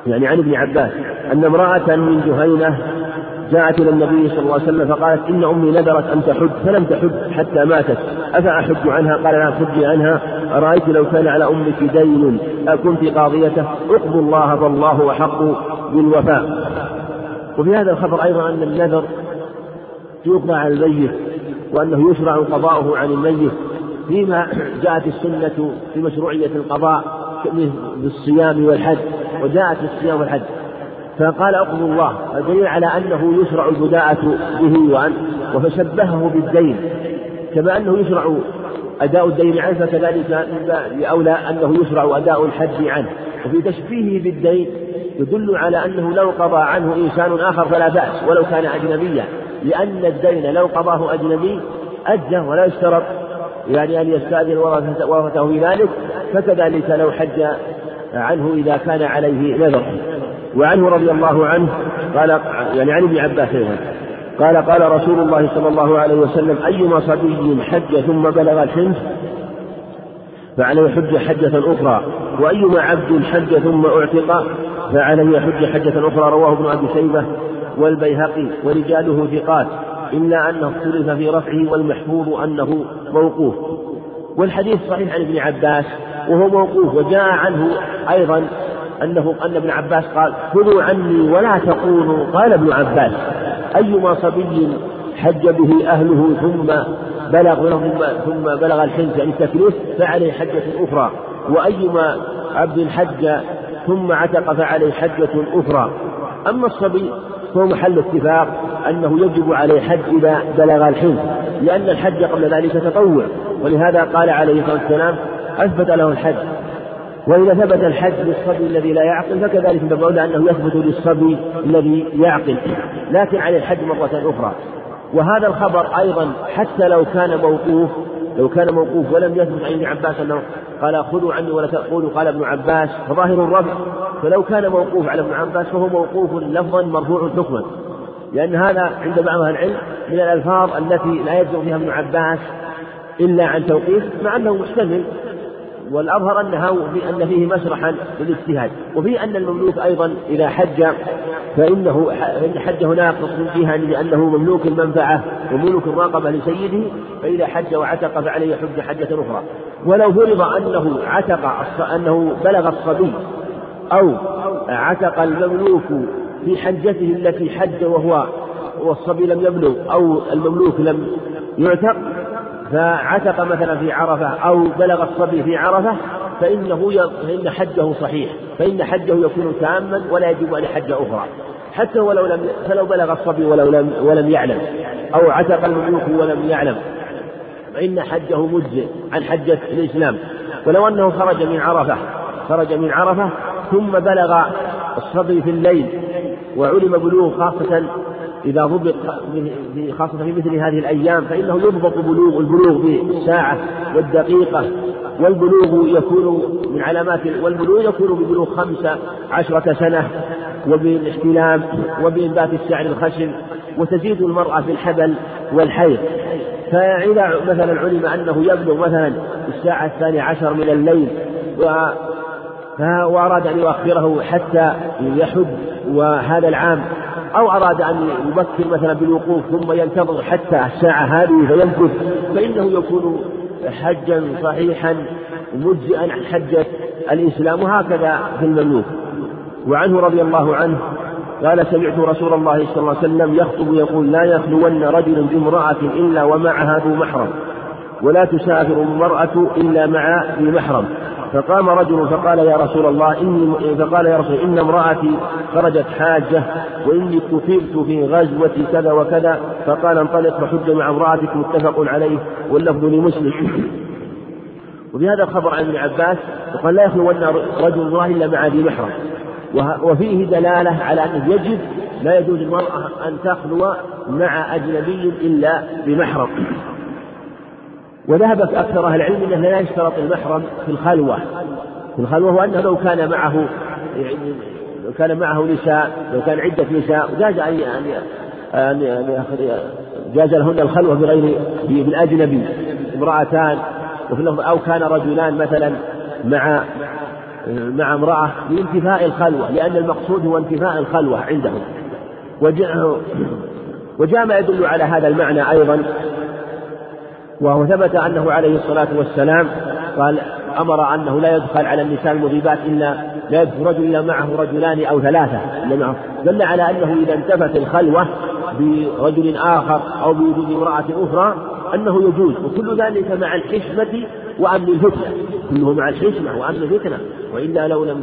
يعني عن ابن عباس أن امرأة من جهينة جاءت إلى النبي صلى الله عليه وسلم فقالت إن أمي نذرت أن تحج فلم تحج حتى ماتت. أفأحج عنها؟ قال لا حجي عنها. أرأيت لو كان على أمك دين أكنت قاضيته؟ اقضوا الله فالله أحق بالوفاء. وفي هذا الخبر أيضا أن النذر يقضى على الميت وأنه يشرع قضاؤه عن الميت. فيما جاءت السنة في مشروعية القضاء بالصيام والحج وجاءت الصيام والحج. فقال اقضوا الله فدليل على أنه يشرع البداءة به وأن وفشبهه بالدين. كما أنه يشرع أداء الدين عنه فكذلك لأولى أنه يشرع أداء الحج عنه. وفي تشبيهه بالدين يدل على أنه لو قضى عنه إنسان آخر فلا بأس ولو كان أجنبيا. لأن الدين لو قضاه أجنبي أجزى ولا يشترط. يعني أن يستأذن ورثته في ذلك فكذلك لو حج عنه إذا كان عليه نذر. وعنه رضي الله عنه قال يعني عن ابن عباس أيضا قال قال رسول الله صلى الله عليه وسلم أيما صبي حج ثم بلغ الحنف فعليه حج حجة أخرى وأيما عبد حج ثم أعتق فعليه حج حجة أخرى رواه ابن أبي شيبة والبيهقي ورجاله ثقات إلا أنه اختلف في رفعه والمحفوظ أنه موقوف. والحديث صحيح عن ابن عباس وهو موقوف وجاء عنه أيضا أنه أن ابن عباس قال خذوا عني ولا تقولوا. قال ابن عباس أيما صبي حج به أهله ثم بلغ ثم بلغ الحنس يعني التكليف فعليه حجة أخرى. وأيما عبد حج ثم عتق فعليه حجة أخرى. أما الصبي فهو محل اتفاق أنه يجب عليه حج إذا بلغ الحنس لأن الحج قبل ذلك تطوع. ولهذا قال عليه الصلاة والسلام أثبت له الحج. وإذا ثبت الحج للصبي الذي لا يعقل فكذلك باب أنه يثبت للصبي الذي يعقل. لكن على الحج مرة أخرى. وهذا الخبر أيضا حتى لو كان موقوف لو كان موقوف ولم يثبت عن ابن عباس أنه قال خذوا عني ولا تقولوا قال ابن عباس فظاهر الرفع فلو كان موقوف على ابن عباس فهو موقوف لفظا مرفوع حكما. لأن هذا عند بعض أهل العلم من الألفاظ التي لا يجزم فيها ابن عباس إلا عن توقيف مع أنه محتمل والأظهر أنها أن فيه مسرحا للاجتهاد. وفي أن المملوك أيضا إذا حج فإنه إن حج ناقص فيها لأنه مملوك المنفعة وملك الراقبة لسيده فإذا حج وعتق فعليه حج حجة أخرى. ولو فرض أنه عتق أنه بلغ الصبي أو عتق المملوك في حجته التي حج وهو والصبي لم يبلغ أو المملوك لم يعتق فعتق مثلا في عرفة أو بلغ الصبي في عرفة فإنه فإن حجه صحيح فإن حجه يكون تاما ولا يجب أن حج أخرى. حتى ولو لم فلو بلغ الصبي ولو لم ولم يعلم أو عتق المملوك ولم يعلم. فإن حجه مجزئ عن حجة الإسلام. ولو أنه خرج من عرفة خرج من عرفة ثم بلغ الصبي في الليل وعلم بلوغ خاصة إذا ضبط خاصة في مثل هذه الأيام فإنه يضبط بلوغ البلوغ بالساعة والدقيقة والبلوغ يكون من علامات والبلوغ يكون ببلوغ خمسة عشرة سنة وبالاحتلام وبإنبات الشعر الخشن وتزيد المرأة في الحبل والحيض. فإذا مثلا علم أنه يبلغ مثلا الساعة الثانية عشر من الليل وأراد أن يؤخره حتى يحج وهذا العام. أو أراد أن يبكر مثلا بالوقوف ثم ينتظر حتى الساعة هذه فيمكث فإنه يكون حجا صحيحا مجزئا عن حجة الإسلام وهكذا في المملوك. وعنه رضي الله عنه قال سمعت رسول الله صلى الله عليه وسلم يخطب يقول لا يخلون رجل بامرأة إلا ومعها ذو محرم ولا تسافر المرأة إلا مع ذي محرم. فقام رجل فقال يا رسول الله إني فقال يا رسول إن امرأتي خرجت حاجة وإني كفرت في غزوة كذا وكذا فقال انطلق فحج مع امرأتك متفق عليه واللفظ لمسلم. وفي هذا الخبر عن ابن عباس وقال لا يخلون رجل الله إلا مع ذي محرم. وفيه دلالة على أنه يجب لا يجوز المرأة أن تخلو مع أجنبي إلا بمحرم. وذهبت أكثر أهل العلم أنه لا يشترط المحرم في الخلوة في الخلوة وأنه لو كان معه يعني لو كان معه نساء لو كان عدة نساء جاز أن أن جاز لهن الخلوة بغير بالأجنبي امرأتان. وفي أو كان رجلان مثلا مع مع امرأة لانتفاء الخلوة لأن المقصود هو انتفاء الخلوة عندهم. وجاء, وجاء ما يدل على هذا المعنى أيضا وهو ثبت أنه عليه الصلاة والسلام قال أمر أنه لا يدخل على النساء المضيبات إلا لا يدخل رجل إلا معه رجلان أو ثلاثة دل على أنه إذا انتفت الخلوة برجل آخر أو بوجود امرأة أخرى أنه يجوز وكل ذلك مع الحشمة وأمن الفتنة. كله مع الحشمة وأمن الفتنة. وإلا لو لم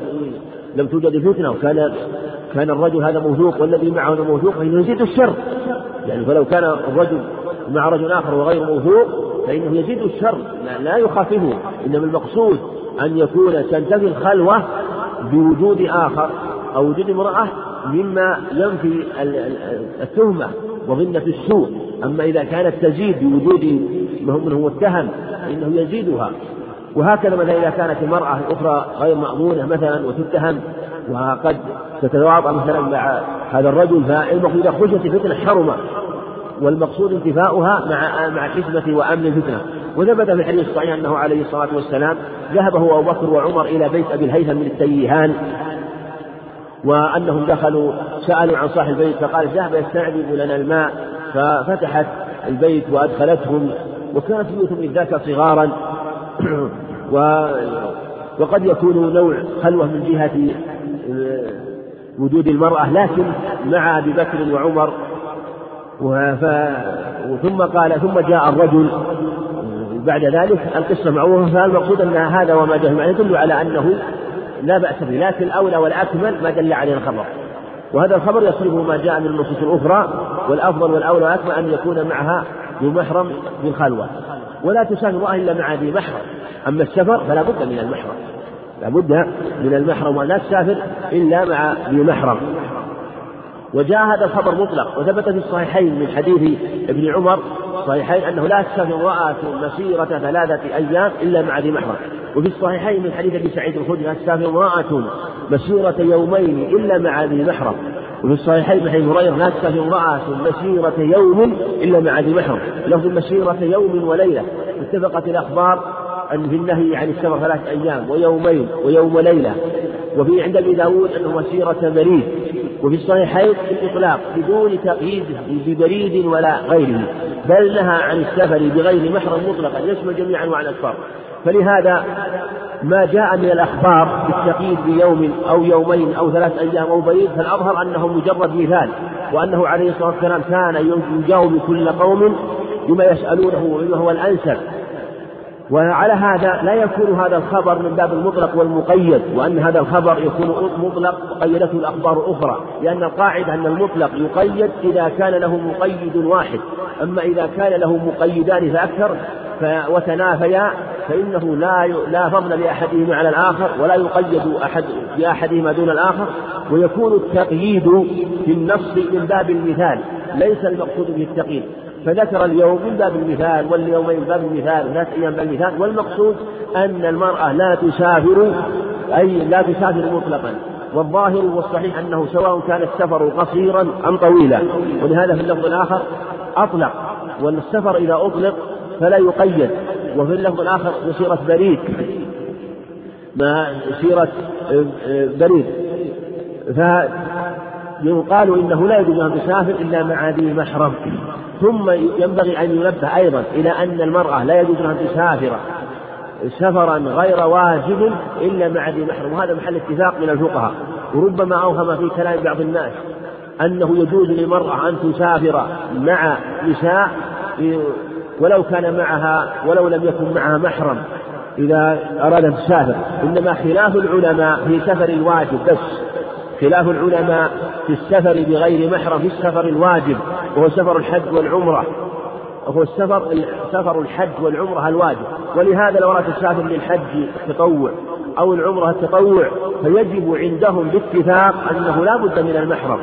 لم توجد الفتنة وكان كان الرجل هذا موثوق والذي معه موثوق فإنه يزيد الشر. يعني فلو كان الرجل مع رجل آخر وغير موثوق فإنه يزيد الشر لا يخافه. إنما المقصود أن يكون تنتفي الخلوة بوجود آخر أو وجود امرأة مما ينفي التهمة وظنة السوء. أما إذا كانت تزيد بوجود من هو متهم فإنه يزيدها. وهكذا مثلا إذا كانت المرأة الأخرى غير مأمونة مثلا وتتهم وقد تتواطأ مثلا مع هذا الرجل فالمقصود إذا خشيت الفتنة حرم والمقصود انتفاؤها مع مع الحكمة وأمن الفتنة. وثبت في الحديث الصحيح أنه عليه الصلاة والسلام ذهب هو أبو بكر وعمر إلى بيت أبي الهيثم من التيهان وأنهم دخلوا سألوا عن صاحب البيت فقال ذهب يستعذب لنا الماء ففتحت البيت وأدخلتهم وكانت بيوتهم ذاك صغارا. و وقد يكون نوع خلوة من جهة آه، وجود المرأة لكن مع أبي بكر وعمر وف... ثم قال ثم جاء الرجل بعد ذلك القصة معروفة فالمقصود أن هذا وما جاء معه يدل على أنه لا بأس به لكن الأولى والأكمل ما دل عليه الخبر. وهذا الخبر يصرفه ما جاء من النصوص الأخرى والأفضل والأولى والأكمل أن يكون معها ذو محرم بالخلوة ولا تسافر امرأة إلا مع ذي محرم. أما السفر فلا بد من المحرم. لا بد من المحرم ولا تسافر إلا مع ذي محرم. وجاء هذا الخبر مطلق وثبت في الصحيحين من حديث ابن عمر الصحيحين أنه لا تسافر امرأة مسيرة ثلاثة أيام إلا مع ذي محرم. وفي الصحيحين من حديث أبي سعيد الخدري لا تسافر امرأة مسيرة يومين إلا مع ذي محرم. وفي الصحيحين من حديث هريرة لا تسافر امرأة مسيرة يوم إلا مع ذي محرم. لفظ مسيرة يوم وليلة اتفقت الأخبار أن في النهي عن السفر ثلاثة أيام ويومين ويوم وليلة وفي عند أبي داود أنه مسيرة بريد. وفي الصحيحين الإطلاق بدون تقييد ببريد ولا غيره. بل نهى عن السفر بغير محرم مطلقا يشمل جميع أنواع الأسفار فلهذا ما جاء من الأخبار بالتقييد بيوم أو يومين أو ثلاث أيام أو بريد فالأظهر أنه مجرد مثال وأنه عليه الصلاة والسلام كان يجاوب كل قوم بما يسألونه وما هو الأنسب. وعلى هذا لا يكون هذا الخبر من باب المطلق والمقيد وأن هذا الخبر يكون مطلق قيدته الأخبار أخرى لأن القاعدة أن المطلق يقيد إذا كان له مقيد واحد أما إذا كان له مقيدان فأكثر وتنافيا فإنه لا لا فضل لأحدهما على الآخر ولا يقيد أحد بأحدهما دون الآخر ويكون التقييد في النص من باب المثال ليس المقصود به التقييد. فذكر اليوم من باب المثال واليومين من باب المثال وثلاث أيام من باب المثال. والمقصود أن المرأة لا تسافر أي لا تسافر مطلقا. والظاهر والصحيح أنه سواء كان السفر قصيرا أم طويلا. ولهذا في اللفظ الآخر أطلق. والسفر إذا أطلق فلا يقيد. وفي اللفظ الآخر مسيرة بريد. ما سيرة بريد. فيقال إنه لا يجوز أن تسافر إلا مع ذي محرم ثم ينبغي أن ينبه أيضا إلى أن المرأة لا يجوز أن تسافر سفرا غير واجب إلا مع ذي محرم وهذا محل اتفاق من الفقهاء. وربما أوهم في كلام بعض الناس أنه يجوز للمرأة أن تسافر مع نساء ولو كان معها ولو لم يكن معها محرم إذا أراد أن تسافر. إنما خلاف العلماء في سفر الواجب بس. خلاف العلماء في السفر بغير محرم في السفر الواجب وهو سفر الحج والعمرة. وهو السفر سفر الحج والعمرة الواجب. ولهذا لو أردت تسافر للحج التطوع أو العمرة التطوع فيجب عندهم باتفاق أنه لا بد من المحرم.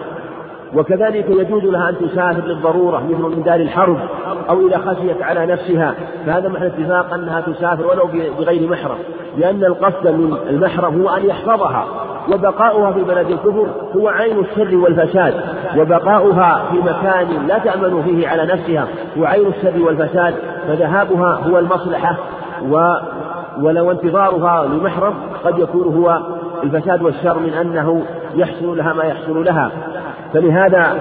وكذلك يجوز لها أن تسافر للضرورة مثل من دار الحرب أو إذا خشيت على نفسها. فهذا محل اتفاق أنها تسافر ولو بغير محرم. لأن القصد من المحرم هو أن يحفظها. وبقاؤها في بلد الكفر هو عين الشر والفساد وبقاؤها في مكان لا تأمن فيه على نفسها هو عين الشر والفساد فذهابها هو المصلحة و ولو انتظارها لمحرم قد يكون هو الفساد والشر من أنه يحصل لها ما يحصل لها. فلهذا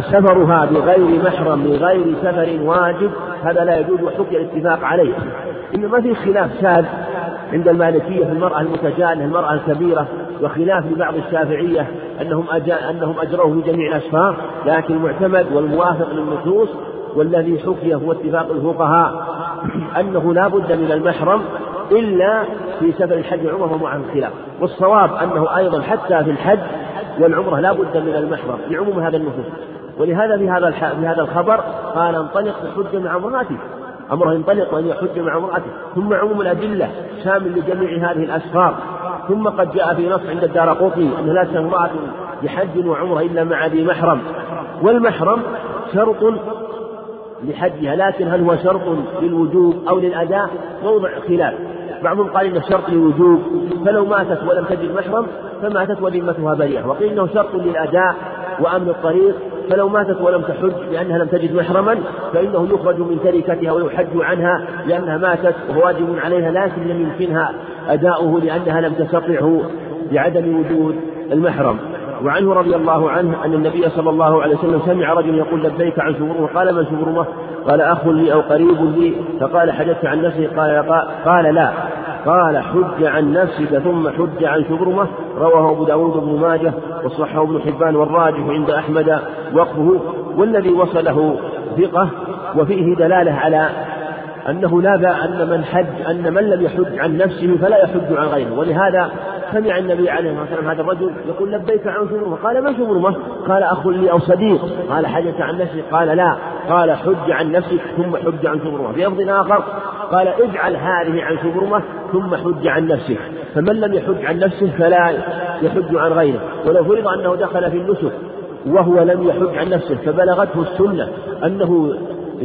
سفرها بغير محرم بغير سفر واجب هذا لا يجوز وحكي الاتفاق عليه. إنما في خلاف شاذ عند المالكية في المرأة المتجانة المرأة الكبيرة وخلاف لبعض الشافعية أنهم أنهم أجروه في جميع الأسفار لكن المعتمد والموافق للنصوص والذي حكي هو اتفاق الفقهاء أنه لا بد من المحرم إلا في سفر الحج والعمرة ومع الخلاف. والصواب أنه أيضا حتى في الحج والعمرة لا بد من المحرم لعموم هذا النصوص. ولهذا في هذا في هذا الخبر قال انطلق تحج مع امرأتك. أمره ينطلق وأن يحج مع امرأته ثم عموم الأدلة شامل لجميع هذه الأسفار. ثم قد جاء في نص عند الدار قطني أن لا امرأة بحج وعمرة إلا مع ذي محرم. والمحرم شرط لحجها لكن هل هو شرط للوجوب أو للأداء؟ موضع خلاف. بعضهم قال إنه شرط للوجوب. فلو ماتت ولم تجد محرم فماتت وذمتها بريئة. وقيل إنه شرط للأداء وأمن الطريق فلو ماتت ولم تحج لأنها لم تجد محرما فإنه يخرج من تركتها ويحج عنها لأنها ماتت وهو واجب عليها لكن لم يمكنها أداؤه لأنها لم تستطعه لعدم وجود المحرم. وعنه رضي الله عنه أن النبي صلى الله عليه وسلم سمع رجل يقول لبيك عن شبرمة قال من شبرمة قال أخ لي أو قريب لي. فقال حدثت عن نفسي؟ قال, قال لا. قال حج عن نفسك ثم حج عن شبرمة رواه أبو داود بن ماجه وصححه ابن حبان والراجح عند أحمد وقفه. والذي وصله ثقة وفيه دلالة على أنه لا بأ أن من حج أن من لم يحج عن نفسه فلا يحج عن غيره ولهذا سمع النبي عليه الصلاة والسلام هذا الرجل يقول لبيك عن شبرمة قال ما شبرمة قال أخ لي أو صديق قال حجت عن نفسه قال لا قال حج عن نفسك ثم حج عن شبرمة في لفظ آخر قال اجعل هذه عن شبرمة ثم حج عن نفسك فمن لم يحج عن نفسه فلا يحج عن غيره. ولو فرض أنه دخل في النسك وهو لم يحج عن نفسه فبلغته السنة أنه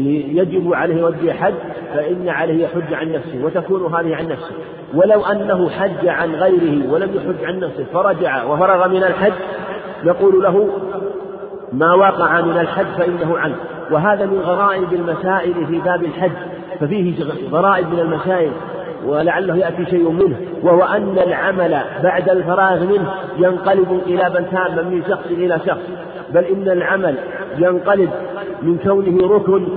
يجب عليه يودي حج فإن عليه يحج عن نفسه وتكون هذه عن نفسه. ولو أنه حج عن غيره ولم يحج عن نفسه فرجع وفرغ من الحج نقول له ما وقع من الحج فإنه عنه. وهذا من غرائب المسائل في باب الحج ففيه غرائب من المسائل. ولعله يأتي شيء منه وهو أن العمل بعد الفراغ منه ينقلب انقلابا تاما من شخص إلى شخص بل إن العمل ينقلب من كونه ركن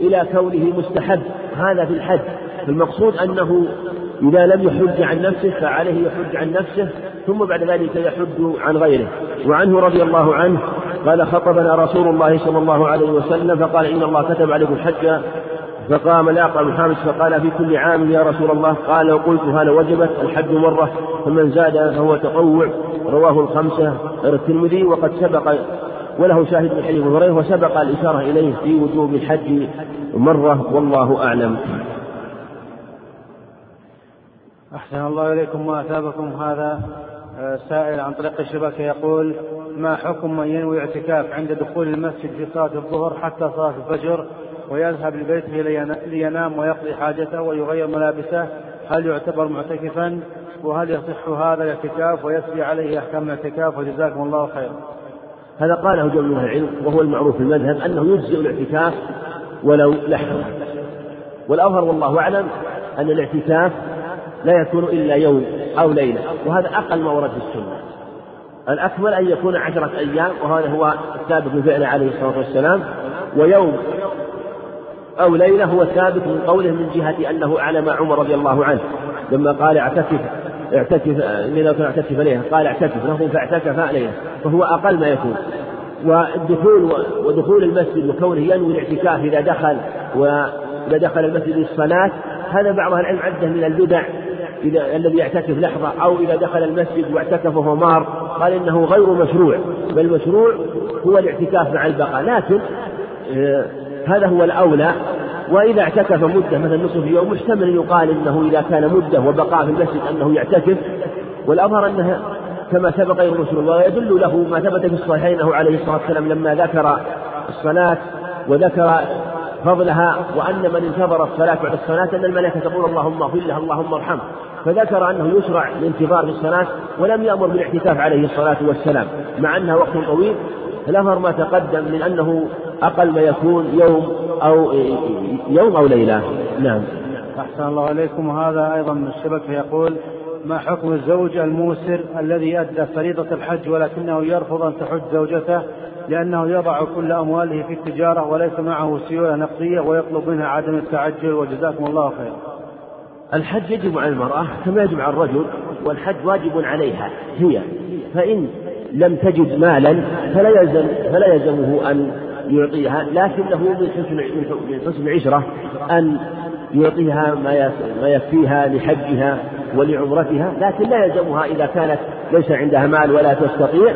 إلى كونه مستحب هذا في الحج. فالمقصود أنه إذا لم يحج عن نفسه فعليه يحج عن نفسه ثم بعد ذلك يحج عن غيره. وعنه رضي الله عنه قال خطبنا رسول الله صلى الله عليه وسلم فقال إن الله كتب عليكم الحج فقام الأقرع بن حامد فقال في كل عام يا رسول الله قال وقلت هذا وجبت الحج مرة فمن زاد فهو تطوع. رواه الخمسة الترمذي وقد سبق وله شاهد من حديث هريرة وسبق الإشارة إليه في وجوب الحج مرة والله أعلم. أحسن الله إليكم وأثابكم هذا آه، سائل عن طريق الشبكة يقول ما حكم من ينوي اعتكاف عند دخول المسجد في صلاة الظهر حتى صلاة الفجر؟ ويذهب لبيته لينام ويقضي حاجته ويغير ملابسه. هل يعتبر معتكفا؟ وهل يصح هذا الاعتكاف ويسري عليه أحكام الاعتكاف؟ وجزاكم الله خيرا. هذا قاله جمع من العلم وهو المعروف في المذهب أنه يجزئ الاعتكاف ولو لحظة. والأظهر والله أعلم أن الاعتكاف لا يكون إلا يوم أو ليلة وهذا أقل ما ورد في السنة. الأكمل أن يكون عشرة أيام وهذا هو الثابت من فعله عليه الصلاة والسلام ويوم أو ليلة هو ثابت من قوله من جهة أنه أعلم عمر رضي الله عنه. لما قال اعتكف اعتكف ليلة اعتكف ليلة قال اعتكف له فاعتكف ليلة فهو أقل ما يكون. والدخول ودخول المسجد وكونه ينوي الاعتكاف إذا دخل وإذا دخل المسجد للصلاة هذا بعض أهل العلم عدة من البدع. إذا الذي يعتكف لحظة أو إذا دخل المسجد واعتكف وهو مار قال إنه غير مشروع بل مشروع هو الاعتكاف مع البقاء. لكن آه هذا هو الأولى وإذا اعتكف مدة مثلا نصف يوم محتمل يقال إنه إذا كان مدة وبقاء في المسجد أنه يعتكف. والأظهر أنها كما سبق الرسول ويدل له ما ثبت في الصحيحين أنه عليه الصلاة والسلام لما ذكر الصلاة وذكر فضلها وأن من انتظر الصلاة بعد الصلاة أن الملائكة تقول اللهم اغفر له اللهم ارحمه. فذكر أنه يشرع الانتظار في الصلاة ولم يأمر بالإعتكاف عليه الصلاة والسلام مع أنها وقت طويل. فالأظهر ما تقدم من أنه أقل ما يكون يوم أو يوم أو ليلة. نعم. أحسن الله عليكم وهذا أيضا من الشبكة يقول ما حكم الزوج الموسر الذي أدى فريضة الحج ولكنه يرفض أن تحج زوجته لأنه يضع كل أمواله في التجارة وليس معه سيولة نقدية ويطلب منها عدم التعجل وجزاكم الله خيرا الحج يجب على المرأة كما يجب على الرجل والحج واجب عليها هي. فإن لم تجد مالا فلا يلزم فلا يلزمه أن يعطيها لكنه من حسن من حسن العشرة أن يعطيها ما يكفيها لحجها ولعمرتها لكن لا يلزمها إذا كانت ليس عندها مال ولا تستطيع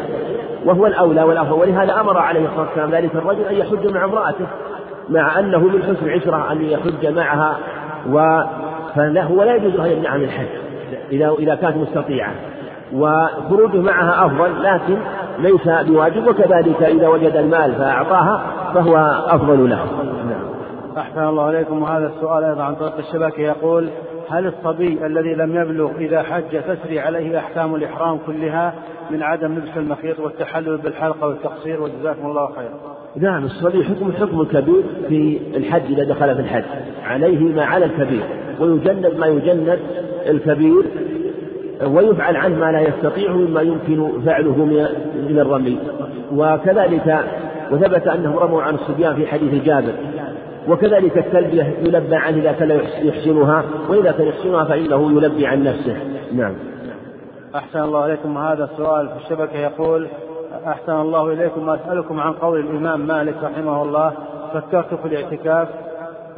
وهو الأولى والأفضل ولهذا أمر عليه الصلاة والسلام ذلك الرجل أن يحج مع امرأته مع أنه من حسن العشرة أن يحج معها و فهو لا يجوز أن يمنعها من الحج إذا إذا كانت مستطيعة. وخروجه معها أفضل لكن ليس بواجب وكذلك إذا وجد المال فأعطاها فهو أفضل له نعم. أحسن الله عليكم وهذا السؤال أيضا عن طريق الشبكة يقول هل الصبي الذي لم يبلغ إذا حج تسري عليه أحكام الإحرام كلها من عدم لبس المخيط والتحلل بالحلقة والتقصير وجزاكم الله خيرا. نعم الصبي حكم حكم الكبير في الحج إذا دخل في الحج عليه ما على الكبير ويجنب ما يجنب الكبير ويفعل عنه ما لا يستطيع مما يمكن فعله من الرمي. وكذلك وثبت أنهم رموا عن الصبيان في حديث جابر. وكذلك التلبية يلبى عنه إذا كان يحسنها وإذا كان يحسنها فإنه يلبي عن نفسه. نعم. أحسن الله إليكم. هذا السؤال في الشبكة يقول أحسن الله إليكم. أسألكم عن قول الإمام مالك رحمه الله فكرت في الاعتكاف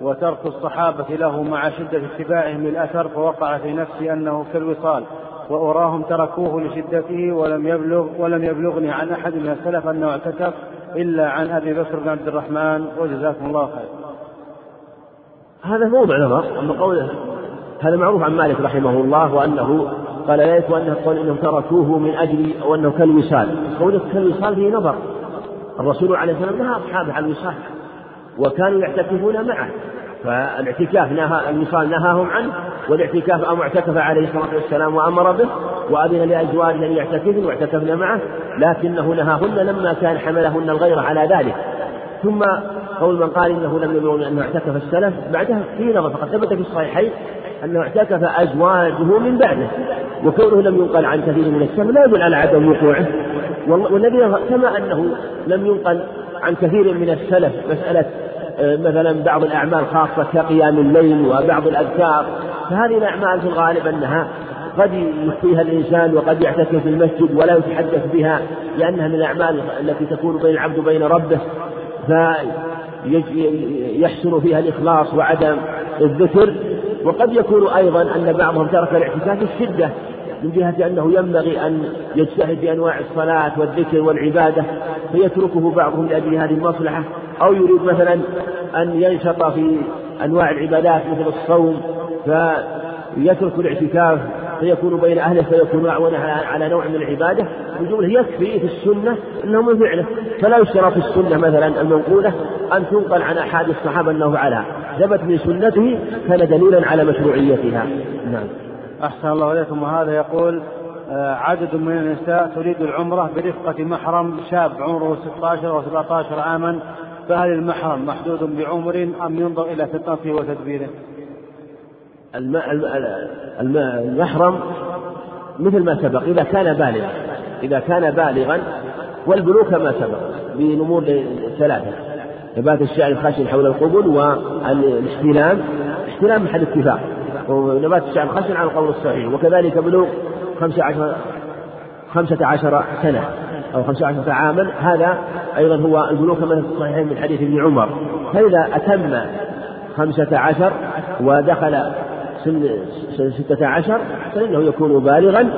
وترك الصحابة له مع شدة اتباعهم للأثر فوقع في نفسي أنه كالوصال. وأراهم تركوه لشدته ولم يبلغ ولم يبلغني عن أحد من السلف أنه اعتكف إلا عن أبي بكر بن عبد الرحمن وجزاكم الله خير. هذا موضع نظر أما قوله هذا معروف عن مالك رحمه الله وأنه قال لا يكون أنه قول إنهم تركوه من أجل أو أنه كالوصال قولة كالوصال فيه نظر. الرسول عليه الصلاة والسلام نهى أصحابه عن الوصال وكانوا يعتكفون معه. فالاعتكاف نهى الوصال نهاهم عنه والاعتكاف أو اعتكف عليه الصلاة والسلام وأمر به وأذن لأزواجه أن يعتكفن واعتكفن معه لكنه نهاهن لما كان حملهن الغيرة على ذلك. ثم قول من قال إنه لم يبلغ أنه اعتكف السلف بعدها في نظر فقد ثبت في الصحيحين أنه اعتكف أزواجه من بعده وكونه لم ينقل عن كثير من السلف لا يدل على عدم وقوعه. والذي كما أنه لم ينقل عن كثير من السلف مسألة مثلا بعض الأعمال خاصة كقيام الليل وبعض الأذكار فهذه الأعمال في الغالب أنها قد يخفيها الإنسان وقد يعتكف في المسجد ولا يتحدث بها لأنها من الأعمال التي تكون بين العبد وبين ربه فيحسن فيها الإخلاص وعدم الذكر. وقد يكون أيضا أن بعضهم ترك الاعتكاف الشدة من جهة أنه ينبغي أن يجتهد بأنواع الصلاة والذكر والعبادة فيتركه بعضهم لأجل هذه المصلحة أو يريد مثلا أن ينشط في أنواع العبادات مثل الصوم فيترك الاعتكاف فيكون بين أهله فيكون أعون على نوع من العبادة. الجملة يكفي في السنة أنه من فعله فلا يشترط في السنة مثلا المنقولة أن تنقل عن أحد الصحابة أنه فعلها ثبت من سنته كان دليلا على مشروعيتها. نعم. أحسن الله إليكم. وهذا يقول آه، عدد من النساء تريد العمرة برفقة محرم شاب عمره 16 و 17 عاما فهل المحرم محدود بعمر أم ينظر إلى فطنته وتدبيره؟ المحرم مثل ما سبق إذا كان بالغا إذا كان بالغا والبلوغ كما سبق بنمور ثلاثة نبات الشعر الخشن حول القبل والاحتلام احتلام محل اتفاق. ونبات الشعر الخشن على القول الصحيح وكذلك بلوغ خمسة عشر خمسة عشر سنة أو خمسة عشرة عاما. هذا أيضا هو البلوغ كما في الصحيحين من حديث ابن عمر. فإذا أتم خمسة عشر ودخل سن ستة عشر فإنه يكون بالغا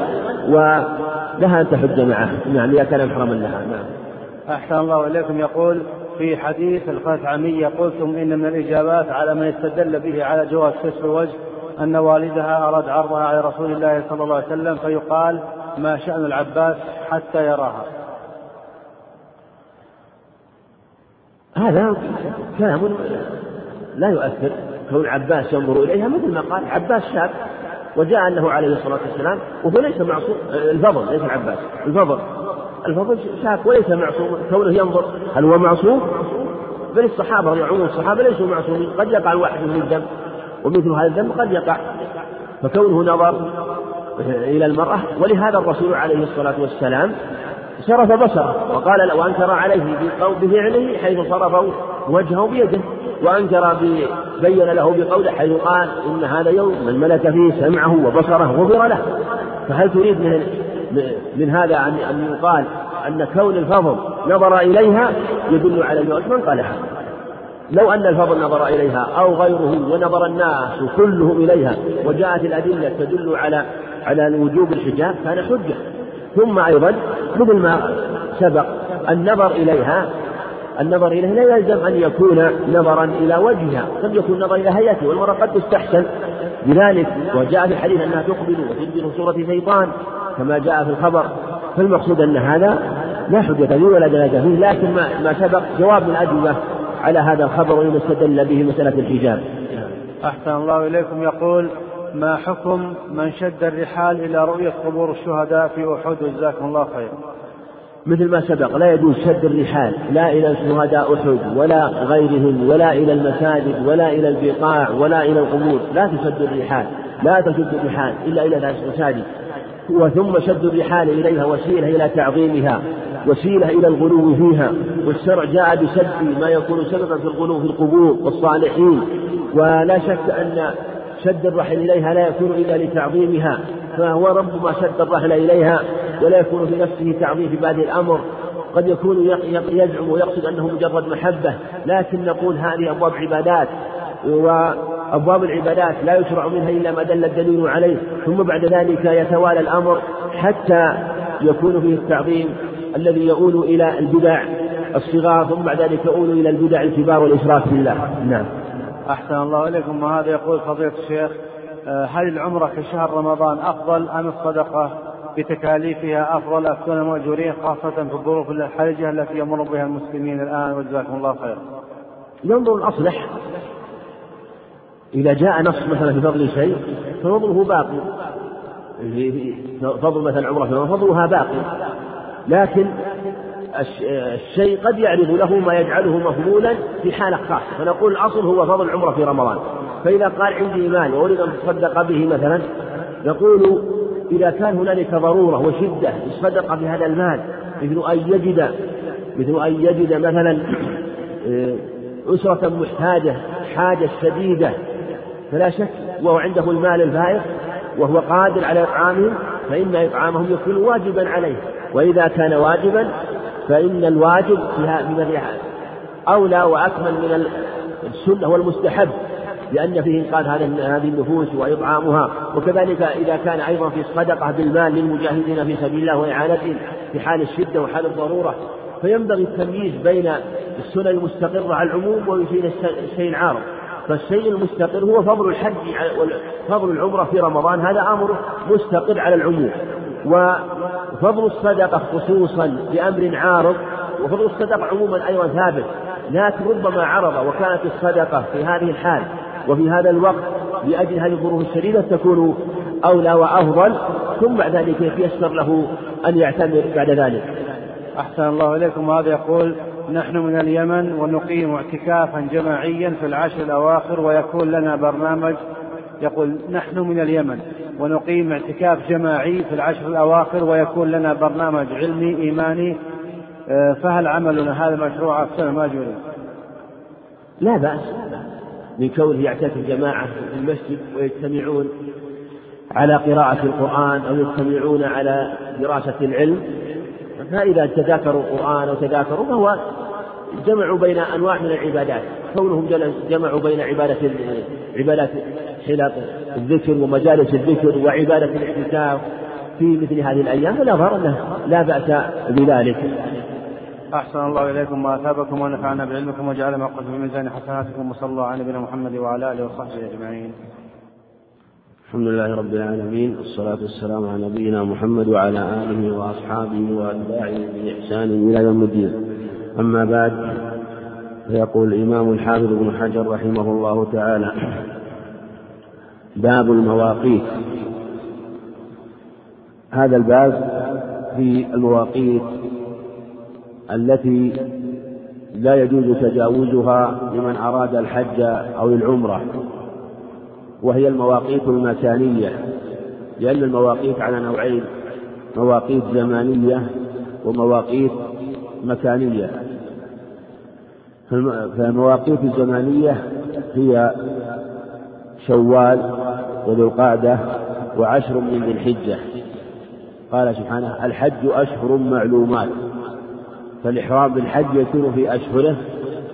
ولها أن تحج معه. نعم إذا كان محرما لها نعم. أحسن الله إليكم. يقول في حديث الخثعمية قلتم إن من الإجابات على من استدل به على جواز كسر الوجه أن والدها أراد عرضها على رسول الله صلى الله عليه وسلم فيقال ما شأن العباس حتى يراها. هذا كلام لا يؤثر. كون عباس ينظر إليها مثل ما قال عباس شاب وجاء أنه عليه الصلاة والسلام وهو ليس معصوم الفضل ليس العباس الفضل الفضل شاف وليس معصوم كونه ينظر هل هو معصوم؟ بل الصحابة عموم الصحابة ليسوا معصومين. قد يقع الواحد من الدم ومثل هذا الدم قد يقع. فكونه نظر إلى المرأة ولهذا الرسول عليه الصلاة والسلام صرف بصره وقال وأنكر عليه بفعله حيث صرف وجهه بيده وأنكر بين له بقوله حيث قال إن هذا يوم من ملك فيه سمعه وبصره غفر له. فهل تريد من من هذا أن أن يقال أن كون الفضل نظر إليها يدل على الموت من قالها. لو أن الفضل نظر إليها أو غيره ونظر الناس كلهم إليها وجاءت الأدلة تدل على على وجوب الحجاب كان حجة. ثم أيضا مثل ما سبق النظر إليها النظر إليها لا يلزم أن يكون نظرا إلى وجهها قد يكون نظر إلى هيئته والمرأة قد تستحسن بذلك. وجاء في الحديث أنها تقبل وتدبر صورة شيطان كما جاء في الخبر. فالمقصود أن هذا لا حجة فيه ولا دلالة فيه لكن ما, ما سبق جواب من على هذا الخبر وإن استدل به مسألة الحجاب. أحسن الله إليكم. يقول ما حكم من شد الرحال إلى رؤية قبور الشهداء في أحد؟ جزاكم الله خيرا مثل ما سبق لا يجوز شد الرحال لا إلى شهداء أحد ولا غيرهم ولا إلى المساجد ولا إلى البقاع ولا إلى القبور. لا تشد الرحال لا تشد الرحال إلا إلى المساجد. وثم شد الرحال إليها وسيلة إلى تعظيمها وسيلة إلى الغلو فيها والشرع جاء بشد ما يكون سببا في الغلو في القبور والصالحين. ولا شك أن شد الرحل إليها لا يكون إلا لتعظيمها فهو ربما شد الرحل إليها ولا يكون في نفسه تعظيم في بعد الأمر. قد يكون يزعم ويقصد أنه مجرد محبة لكن نقول هذه أبواب عبادات. وأبواب العبادات لا يشرع منها إلا ما دل الدليل عليه ثم بعد ذلك يتوالى الأمر حتى يكون فيه التعظيم الذي يؤول إلى البدع الصغار ثم بعد ذلك يؤول إلى البدع الكبار والإشراك بالله نعم. أحسن الله إليكم. وهذا يقول فضيلة الشيخ آه، هل العمرة في شهر رمضان أفضل أم الصدقة؟ بتكاليفها أفضل أكون مأجورين خاصة في الظروف الحرجة التي يمر بها المسلمين الآن وجزاكم الله خيرا. ينظر الأصلح. إذا جاء نص مثلا في فضل شيء ففضله باقي. فضل مثلا عمرة فضلها باقي. لكن الشيء قد يعرض له ما يجعله مفضولا في حالة خاصة فنقول الأصل هو فضل العمرة في رمضان. فإذا قال عندي مال وأريد أن أتصدق به مثلا نقول إذا كان هنالك ضرورة وشدة يصدق بهذا المال مثل أن يجد مثل أن يجد مثلا آه، أسرة محتاجة حاجة شديدة فلا شك وهو عنده المال الفائق وهو قادر على إطعامهم فإن إطعامهم يكون واجبا عليه. وإذا كان واجبا فإن الواجب في أولى وأكمل من السنة والمستحب لأن فيه إنقاذ هذه النفوس وإطعامها. وكذلك إذا كان أيضا في الصدقة بالمال للمجاهدين في سبيل الله وإعانتهم في حال الشدة وحال الضرورة. فينبغي التمييز بين السنن المستقرة على العموم وبين الشيء العارض. فالشيء المستقر هو فضل الحج فضل العمرة في رمضان هذا أمر مستقر على العموم. وفضل الصدقة خصوصا بأمر عارض وفضل الصدقة عموما أيضا ثابت. لكن ربما عرض وكانت الصدقة في هذه الحال وفي هذا الوقت لأجل هذه الظروف الشديدة تكون أولى وأفضل ثم بعد ذلك يتيسر له أن يعتمر بعد ذلك. أحسن الله إليكم. وهذا يقول نحن من اليمن ونقيم اعتكافا جماعيا في العشر الأواخر ويكون لنا برنامج يقول نحن من اليمن ونقيم اعتكاف جماعي في العشر الأواخر ويكون لنا برنامج علمي إيماني آه، فهل عملنا هذا مشروع أحسن ما جري لا بأس. من كونه يعتكف جماعة في المسجد ويجتمعون على قراءة القرآن أو يجتمعون على دراسة العلم فإذا تذاكروا القرآن أو تذاكروا فهو جمعوا بين أنواع من العبادات. كونهم جمعوا بين عبادة عبادات حلق الذكر ومجالس الذكر وعبادة الاعتكاف في مثل هذه الأيام فلا أنه لا بأس بذلك. أحسن الله إليكم وأثابكم ونفعنا بعلمكم وجعل ما قلت في ميزان حسناتكم وصلى الله على نبينا محمد وعلى آله وصحبه أجمعين. الحمد لله رب العالمين والصلاة والسلام على نبينا محمد وعلى آله وأصحابه وأتباعه بإحسان إلى يوم الدين. أما بعد فيقول الإمام الحافظ ابن حجر رحمه الله تعالى باب المواقيت. هذا الباب في المواقيت التي لا يجوز تجاوزها لمن أراد الحج أو العمرة وهي المواقيت المكانية لأن المواقيت على نوعين مواقيت زمانية ومواقيت مكانية. فالمواقيت الزمانية هي شوال وذو القعدة وعشر من ذي الحجة. قال سبحانه الحج أشهر معلومات. فالإحرام بالحج يكون في أشهره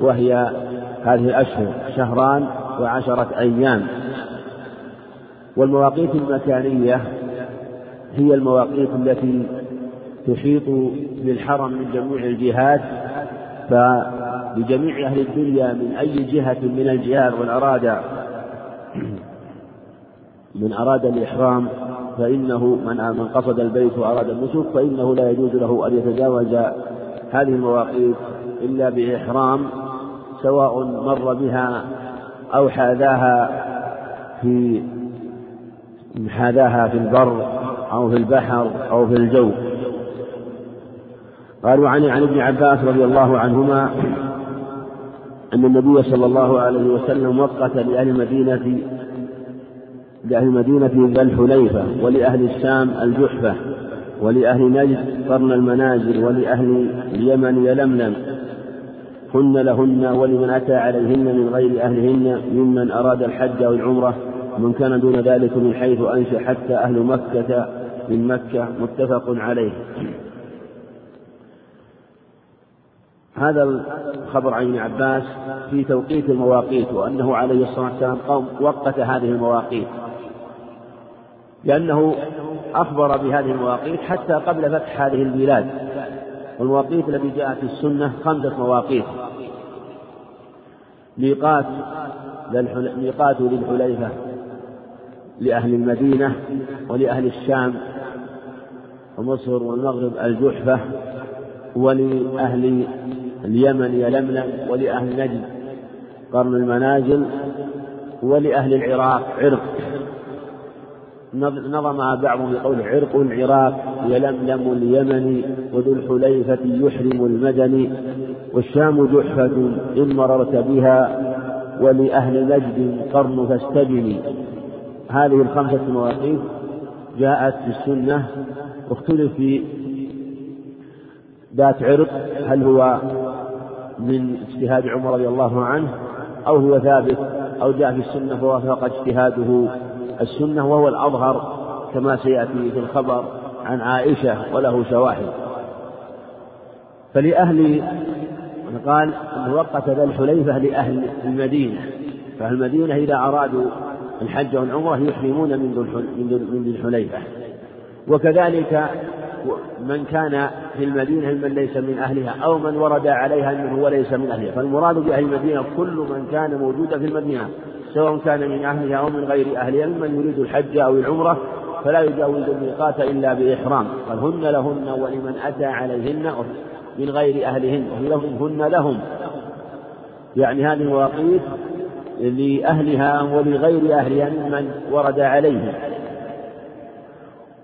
وهي هذه الأشهر شهران وعشرة أيام. والمواقيت المكانية هي المواقيت التي تحيط بالحرم من جميع الجهات فلجميع أهل الدنيا من أي جهة من الجهات ومن أراد من أراد الإحرام فإنه من من قصد البيت وأراد النسك فإنه لا يجوز له أن يتجاوز هذه المواقيت إلا بإحرام سواء مر بها أو حاذاها في حاذاها في البر أو في البحر أو في الجو. قالوا عن عن ابن عباس رضي الله عنهما أن النبي صلى الله عليه وسلم وقت لأهل المدينة لأهل المدينة ذا الحليفة ولأهل الشام الجحفة ولأهل نجد قرن المنازل ولأهل اليمن يلملم. هن لهن ولمن أتى عليهن من غير أهلهن ممن أراد الحج أو العمرة ومن كان دون ذلك من حيث أنشأ حتى أهل مكة من مكة متفق عليه. هذا الخبر عن ابن عباس في توقيت المواقيت وأنه عليه الصلاة والسلام وقت هذه المواقيت. لأنه أخبر بهذه المواقيت حتى قبل فتح هذه البلاد. والمواقيت التي جاءت في السنة خمسة مواقيت. ميقات ميقات ذي الحليفة لأهل المدينة ولأهل الشام ومصر والمغرب الجحفة ولأهل اليمن يلملم ولأهل نجد قرن المنازل ولأهل العراق عرق. نظمها بعضهم بقول عرق العراق يلملم اليمن وذو الحليفة يحرم المدني والشام جحفة إن مررت بها ولأهل نجد قرن فاستبني هذه الخمسة مواقيت جاءت في السنة واختلف في ذات عرق هل هو من اجتهاد عمر رضي الله عنه أو هو ثابت أو جاء في السنة فوافق اجتهاده. السنة وهو الأظهر كما سيأتي في الخبر عن عائشة وله شواهد. فلأهل قال أنه وقت ذا الحليفة لأهل المدينة. فأهل المدينة إذا أرادوا الحج والعمرة يحرمون من ذي الحليفة. وكذلك من كان في المدينة ممن ليس من أهلها أو من ورد عليها أنه هو ليس من أهلها. فالمراد بأهل المدينة كل من كان موجودا في المدينة سواء كان من أهلها أو من غير أهلها ممن يريد الحج أو العمرة فلا يجاوز الميقات إلا بإحرام. قال هن لهن ولمن أتى عليهن من غير أهلهن. لهم هن لهم. يعني هذه المواقيت لأهلها ولغير أهلها ممن ورد عليهم.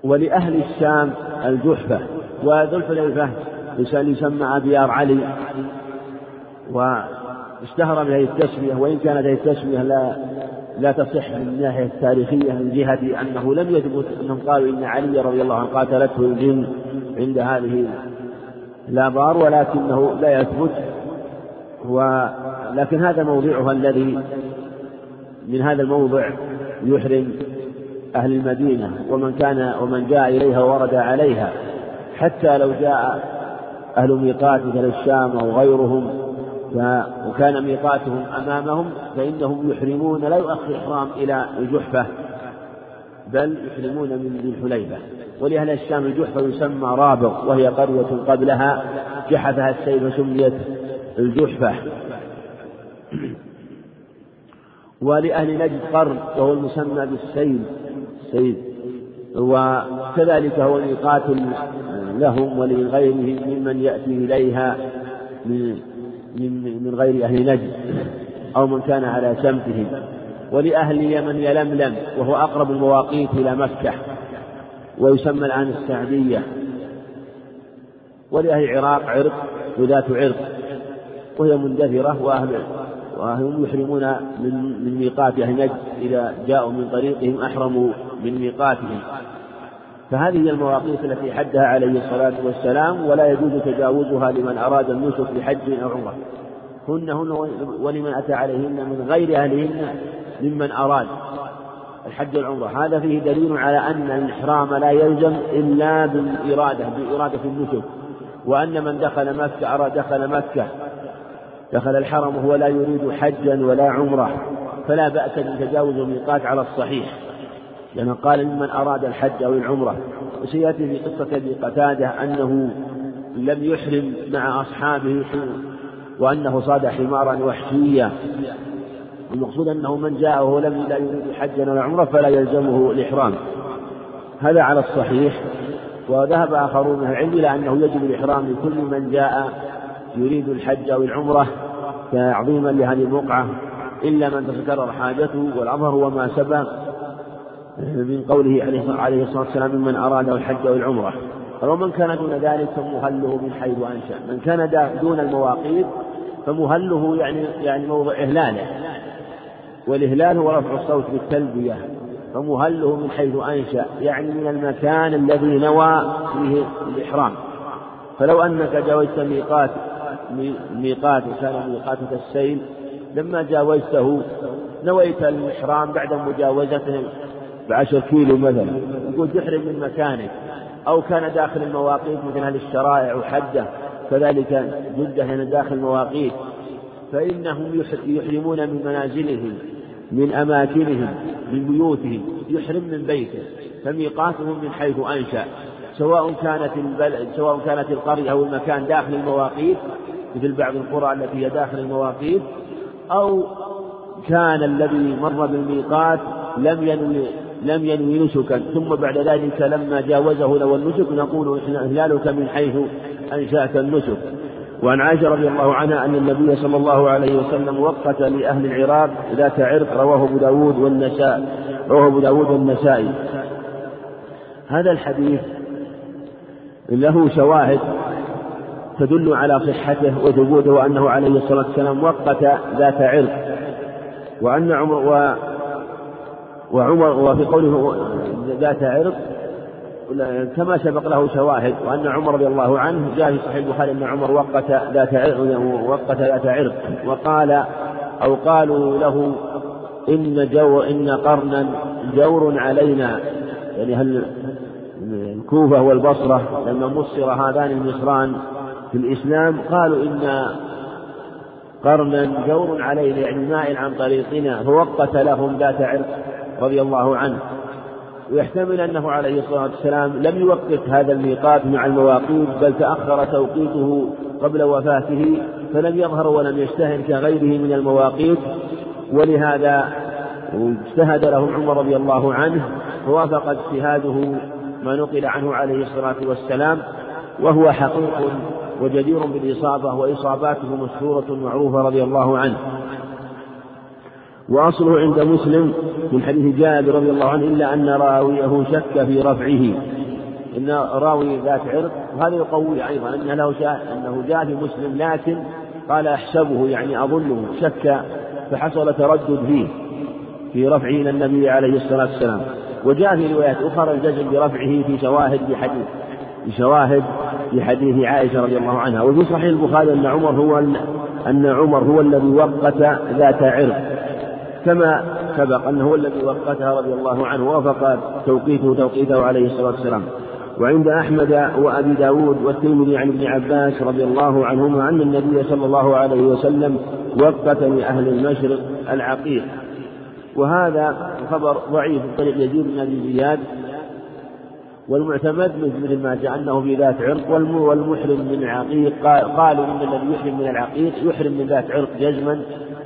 ولأهل الشام الجحفة. وذو الحليفة يسمى أبيار علي. واشتهر بهذه التسمية وإن كانت هذه التسمية لا لا تصح من الناحية التاريخية من جهة أنه لم يثبت أنهم قالوا إن علي رضي الله عنه قاتلته الجن عند هذه الآبار ولكنه لا يثبت. ولكن هذا موضعها الذي من هذا الموضع يحرم أهل المدينة ومن كان ومن جاء إليها ورد عليها حتى لو جاء أهل ميقات مثل الشام أو غيرهم وكان ميقاتهم أمامهم فإنهم يحرمون لا يؤخر إحرام إلى الجحفة بل يحرمون من ذي الحليفة ولأهل الشام الجحفة يسمى رابغ وهي قرية قبلها جحفها السيل فسميت الجحفة. ولأهل نجد قرن وهو المسمى بالسيل السيل وكذلك هو ميقات لهم ولغيرهم ممن يأتي إليها من من غير أهل نجد أو من كان على سمتهم ولأهل يمن يلملم وهو أقرب المواقيت إلى مكة ويسمى الآن السعدية. ولأهل العراق عرق وذات عرق وهي مندثرة وأهل وهم يحرمون من من ميقات أهل نجد إذا جاءوا من طريقهم أحرموا من ميقاتهم. فهذه هي المواقيت التي حدها عليه الصلاة والسلام ولا يجوز تجاوزها لمن أراد النسك لحج أو عمرة. هن هن ولمن أتى عليهن من غير أهلهن ممن أراد الحج والعمرة هذا فيه دليل على أن الإحرام لا يلزم إلا بالإرادة بإرادة النسك. وأن من دخل مكة أراد دخل مكة دخل الحرم وهو لا يريد حجا ولا عمرة فلا بأس بتجاوز الميقات على الصحيح لأنه قال ممن أراد الحج أو العمرة. وسيأتي في قصة أبي قتادة أنه لم يحرم مع أصحابه وأنه صاد حمارا وحشيا. المقصود أنه من جاء وهو لم لا يريد حجا ولا عمرة فلا يلزمه الإحرام. هذا على الصحيح. وذهب آخرون من العلم إلى أنه يجب الإحرام لكل من جاء يريد الحج أو العمرة. تعظيما لهذه البقعة إلا من تتكرر حاجته والأظهر وما سبق من قوله عليه الصلاة والسلام ممن أراد الحج أو العمرة ومن كان دون ذلك فمهله من حيث أنشأ. من كان دون المواقيت فمهله يعني يعني موضع إهلاله. والإهلال هو رفع الصوت بالتلبية. فمهله من حيث أنشأ يعني من المكان الذي نوى فيه الإحرام. فلو أنك جاوزت ميقات ميقات وكان ميقاتك السيل لما جاوزته نويت الإحرام بعد مجاوزته بعشر كيلو مثلا. يقول تحرم من مكانك. أو كان داخل المواقيت مثل أهل الشرائع وحدة كذلك جدة هنا داخل المواقيت. فإنهم يحرمون من منازلهم من أماكنهم من بيوتهم. يحرم من بيته. فميقاتهم من حيث أنشأ. سواء كانت البلد سواء كانت القرية أو المكان داخل المواقيت مثل بعض القرى التي هي داخل المواقيت أو كان الذي مر بالميقات لم ينوي لم ينوي نسكا. ثم بعد ذلك لما جاوزه لو النسك نقول إهلالك من حيث أنشأت النسك. وعن عائشة رضي الله عنها أن النبي صلى الله عليه وسلم وقت لأهل العراق ذات عرق رواه أبو داود والنساء رواه أبو داود والنسائي. هذا الحديث له شواهد تدل على صحته وثبوته وأنه عليه الصلاة والسلام وقت ذات عرق. وأن عمر و وعمر وفي قوله ذات عرق كما سبق له شواهد وأن عمر رضي الله عنه جاء في صحيح البخاري أن عمر وقت ذات عرق وقت ذات عرق وقال أو قالوا له إن جو إن قرنا جور علينا. يعني هل الكوفة والبصرة لما مصر هذان المصران في الإسلام قالوا إن قرنا جور علينا يعني مائل عن طريقنا فوقت لهم ذات عرق رضي الله عنه. ويحتمل أنه عليه الصلاة والسلام لم يوقت هذا الميقات مع المواقيت بل تأخر توقيته قبل وفاته فلم يظهر ولم يشتهر كغيره من المواقيت. ولهذا اجتهد له عمر رضي الله عنه فوافق اجتهاده ما نقل عنه عليه الصلاة والسلام وهو حقيق وجدير بالإصابة وإصاباته مشهورة معروفة رضي الله عنه. وأصله عند مسلم من حديث جابر رضي الله عنه إلا أن راويه شك في رفعه. إن راوي ذات عرق وهذا يقوي أيضا أن له أنه جاء في مسلم لكن قال أحسبه يعني أظنه شك فحصل تردد فيه في رفعه إلى النبي عليه الصلاة والسلام. وجاء في روايات أخرى الجزم برفعه في شواهد في حديث في في حديث عائشة رضي الله عنها. وفي صحيح البخاري أن عمر هو أن عمر هو الذي وقت ذات عرق كما سبق أنه هو الذي وقتها رضي الله عنه وافق توقيته توقيته عليه الصلاة والسلام. وعند أحمد وأبي داود والترمذي عن ابن عباس رضي الله عنهما أن النبي صلى الله عليه وسلم وقت لأهل المشرق العقيق. وهذا خبر ضعيف من طريق يزيد بن أبي زياد والمعتمد مثل ما أنه في ذات عرق والمحرم من العقيق قالوا إن الذي يحرم من العقيق يحرم من ذات عرق جزما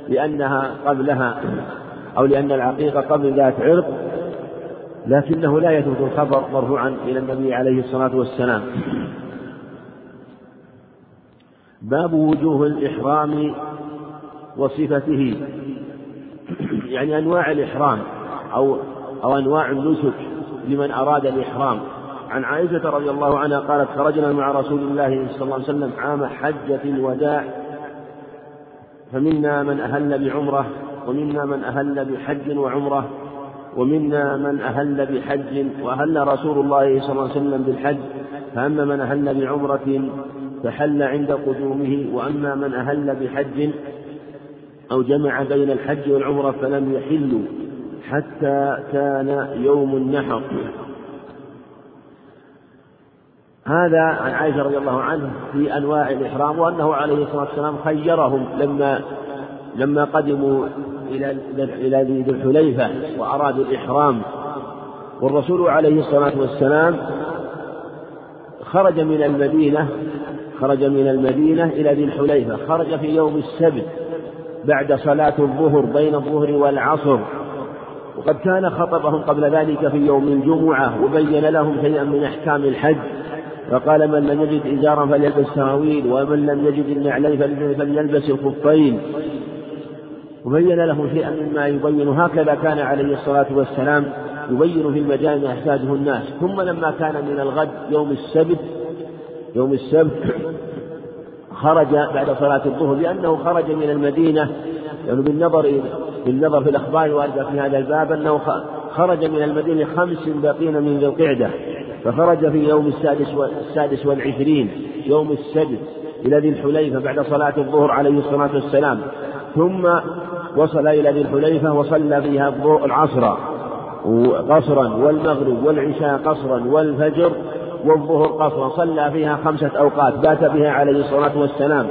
لأنها قبلها أو لأن العقيقة قبل ذات عرق لكنه لا يثبت الخبر مرفوعا إلى النبي عليه الصلاة والسلام. باب وجوه الإحرام وصفته. يعني أنواع الإحرام أو أو أنواع النسك. لمن أراد الإحرام. عن عائشة رضي الله عنها قالت خرجنا مع رسول الله صلى الله عليه وسلم عام حجة الوداع فمنا من أهل بعمرة ومنا من أهل بحج وعمرة ومنا من أهل بحج وأهل رسول الله صلى الله عليه وسلم بالحج فأما من أهل بعمرة فحل عند قدومه وأما من أهل بحج أو جمع بين الحج والعمرة فلم يحلوا. حتى كان يوم النحر. هذا عن عائشة رضي الله عنه في أنواع الإحرام وأنه عليه الصلاة والسلام خيرهم لما لما قدموا إلى إلى ذي الحليفة وأرادوا الإحرام. والرسول عليه الصلاة والسلام خرج من المدينة خرج من المدينة إلى ذي الحليفة خرج في يوم السبت بعد صلاة الظهر بين الظهر والعصر. وقد كان خطبهم قبل ذلك في يوم الجمعة وبين لهم شيئا من أحكام الحج. فقال من لم يجد إزارا فليلبس سراويل ومن لم يجد النعلين فليلبس الخفين. وبين لهم شيئا مما يبين هكذا كان عليه الصلاة والسلام يبين في المجال ما يحتاجه الناس. ثم لما كان من الغد يوم السبت يوم السبت خرج بعد صلاة الظهر لأنه خرج من المدينة يعني بالنظر بالنظر في الأخبار الواردة في هذا الباب أنه خرج من المدينة خمس باقين من ذي القعدة فخرج في يوم السادس والسادس والعشرين يوم السبت إلى ذي الحليفة بعد صلاة الظهر عليه الصلاة والسلام. ثم وصل إلى ذي الحليفة وصلى فيها العصر قصرا والمغرب والعشاء قصرا والفجر والظهر قصرا صلى فيها خمسة أوقات بات بها عليه الصلاة والسلام.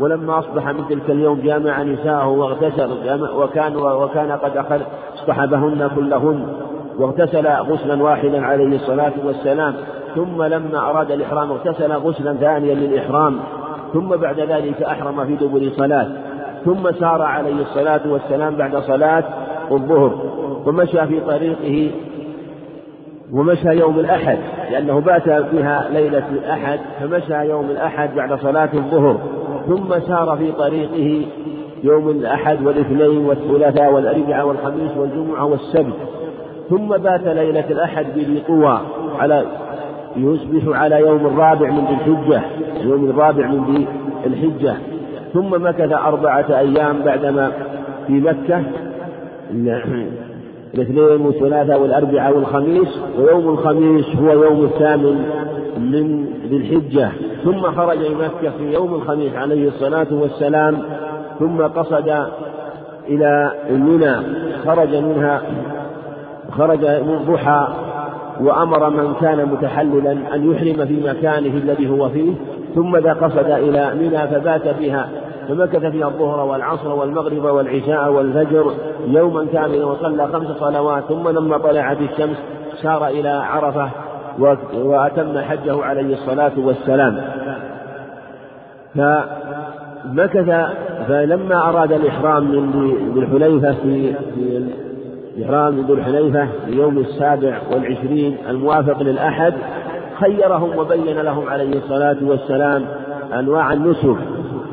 ولما أصبح من تلك اليوم جامع نساءه واغتسل وكان وكان قد أخذ اصطحبهن كلهن واغتسل غسلا واحدا عليه الصلاة والسلام. ثم لما أراد الإحرام اغتسل غسلا ثانيا للإحرام. ثم بعد ذلك أحرم في دبر صلاة. ثم سار عليه الصلاة والسلام بعد صلاة الظهر. ومشى في طريقه ومشى يوم الأحد لأنه بات فيها ليلة الأحد فمشى يوم الأحد بعد صلاة الظهر. ثم سار في طريقه يوم الأحد والاثنين والثلاثاء والأربعاء والخميس والجمعة والسبت. ثم بات ليلة الأحد بذي طوى على يصبح على يوم الرابع من ذي الحجة يوم الرابع من ذي الحجة. ثم مكث أربعة أيام بعدما في مكة. الاثنين والثلاثاء والأربعاء والخميس ويوم الخميس هو يوم الثامن من ذي الحجة. ثم خرج من مكة في يوم الخميس عليه الصلاة والسلام ثم قصد إلى منى خرج منها خرج من ضحى وأمر من كان متحللا أن يحرم في مكانه الذي هو فيه ثم قصد إلى منى فبات بها. فمكث فيها الظهر والعصر والمغرب والعشاء والفجر. يوما كاملا وصلى خمس صلوات ثم لما طلعت الشمس سار إلى عرفة وأتم حجه عليه الصلاة والسلام. فمكث فلما أراد الإحرام من ذي الحليفة في من ذي الحليفة يوم السابع والعشرين الموافق للأحد خيرهم وبين لهم عليه الصلاة والسلام أنواع النسك.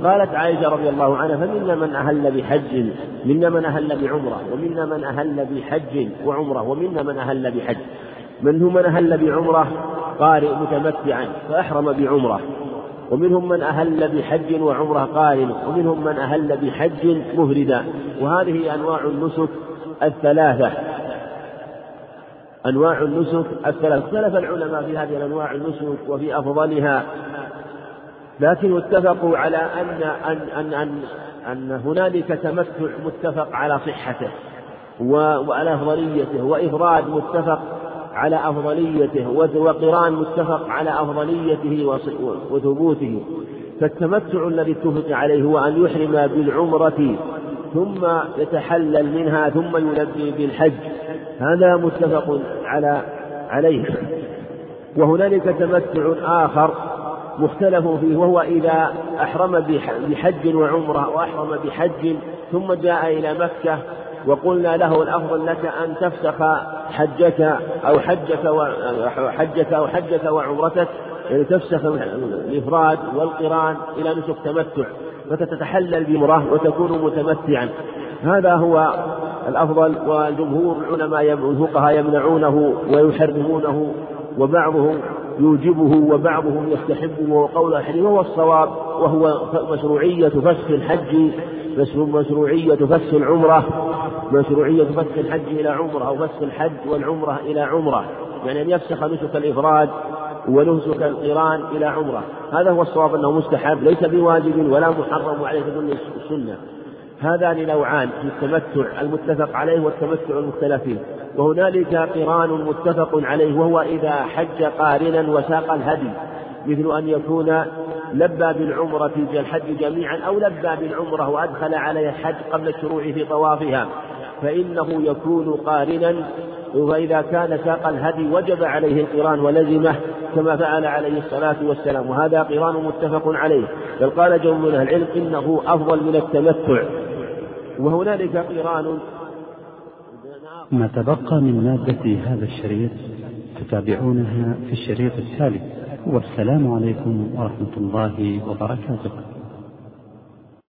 قالت عائشة رضي الله عنها فمنا من أهل بحج منا من أهل بعمرة ومنا من أهل بحج وعمرة ومنا من أهل بحج. منهم من أهل بعمرة؟ قارئ متمتعا فأحرم بعمرة. ومنهم من أهل بحج وعمرة قارن ومنهم من أهل بحج مفردا. وهذه أنواع النسك الثلاثة. أنواع النسك الثلاثة. اختلف العلماء في هذه الأنواع النسك وفي أفضلها. لكن اتفقوا على أن أن أن أن, أن هنالك تمتع متفق على صحته وعلى أفضليته وإفراد متفق على أفضليته وقران متفق على أفضليته وثبوته. فالتمتع الذي اتفق عليه هو أن يحرم بالعمرة ثم يتحلل منها ثم يلبي بالحج. هذا متفق على عليه. وهنالك تمتع آخر مختلف فيه وهو إذا أحرم بحج وعمرة وأحرم بحج ثم جاء إلى مكة وقلنا له الأفضل لك أن تفسخ حجك أو حجك وحجك أو حجك وعمرتك يعني تفسخ الإفراد والقران إلى نسك تمتع فتتحلل بمراه وتكون متمتعا. هذا هو الأفضل وجمهور العلماء الفقهاء يمنعونه ويحرمونه. وبعضهم يوجبه وبعضهم يستحبه وقول أحدهم وهو الصواب وهو مشروعية فسخ الحج مشروعية فسخ العمرة مشروعية فسخ الحج إلى عمرة أو فسخ الحج والعمرة إلى عمرة يعني أن يفسخ نسك الإفراد ونسك القران إلى عمرة. هذا هو الصواب أنه مستحب ليس بواجب ولا محرم عليه تدل السنة. هذان نوعان في التمتع المتفق عليه والتمتع المختلف فيه وهنالك قران متفق عليه وهو إذا حج قارنا وساق الهدي مثل أن يكون لبى بالعمرة في الحج جميعا أو لبى بالعمرة وأدخل عليها الحج قبل الشروع في طوافها. فإنه يكون قارنا وإذا كان ساق الهدي وجب عليه القران ولزمه كما فعل عليه الصلاة والسلام. وهذا قران متفق عليه. بل قال جمع من العلم إنه أفضل من التمتع. وهنالك قران ما تبقى من مادة هذا الشريط تتابعونها في الشريط التالي. والسلام عليكم ورحمة الله وبركاته.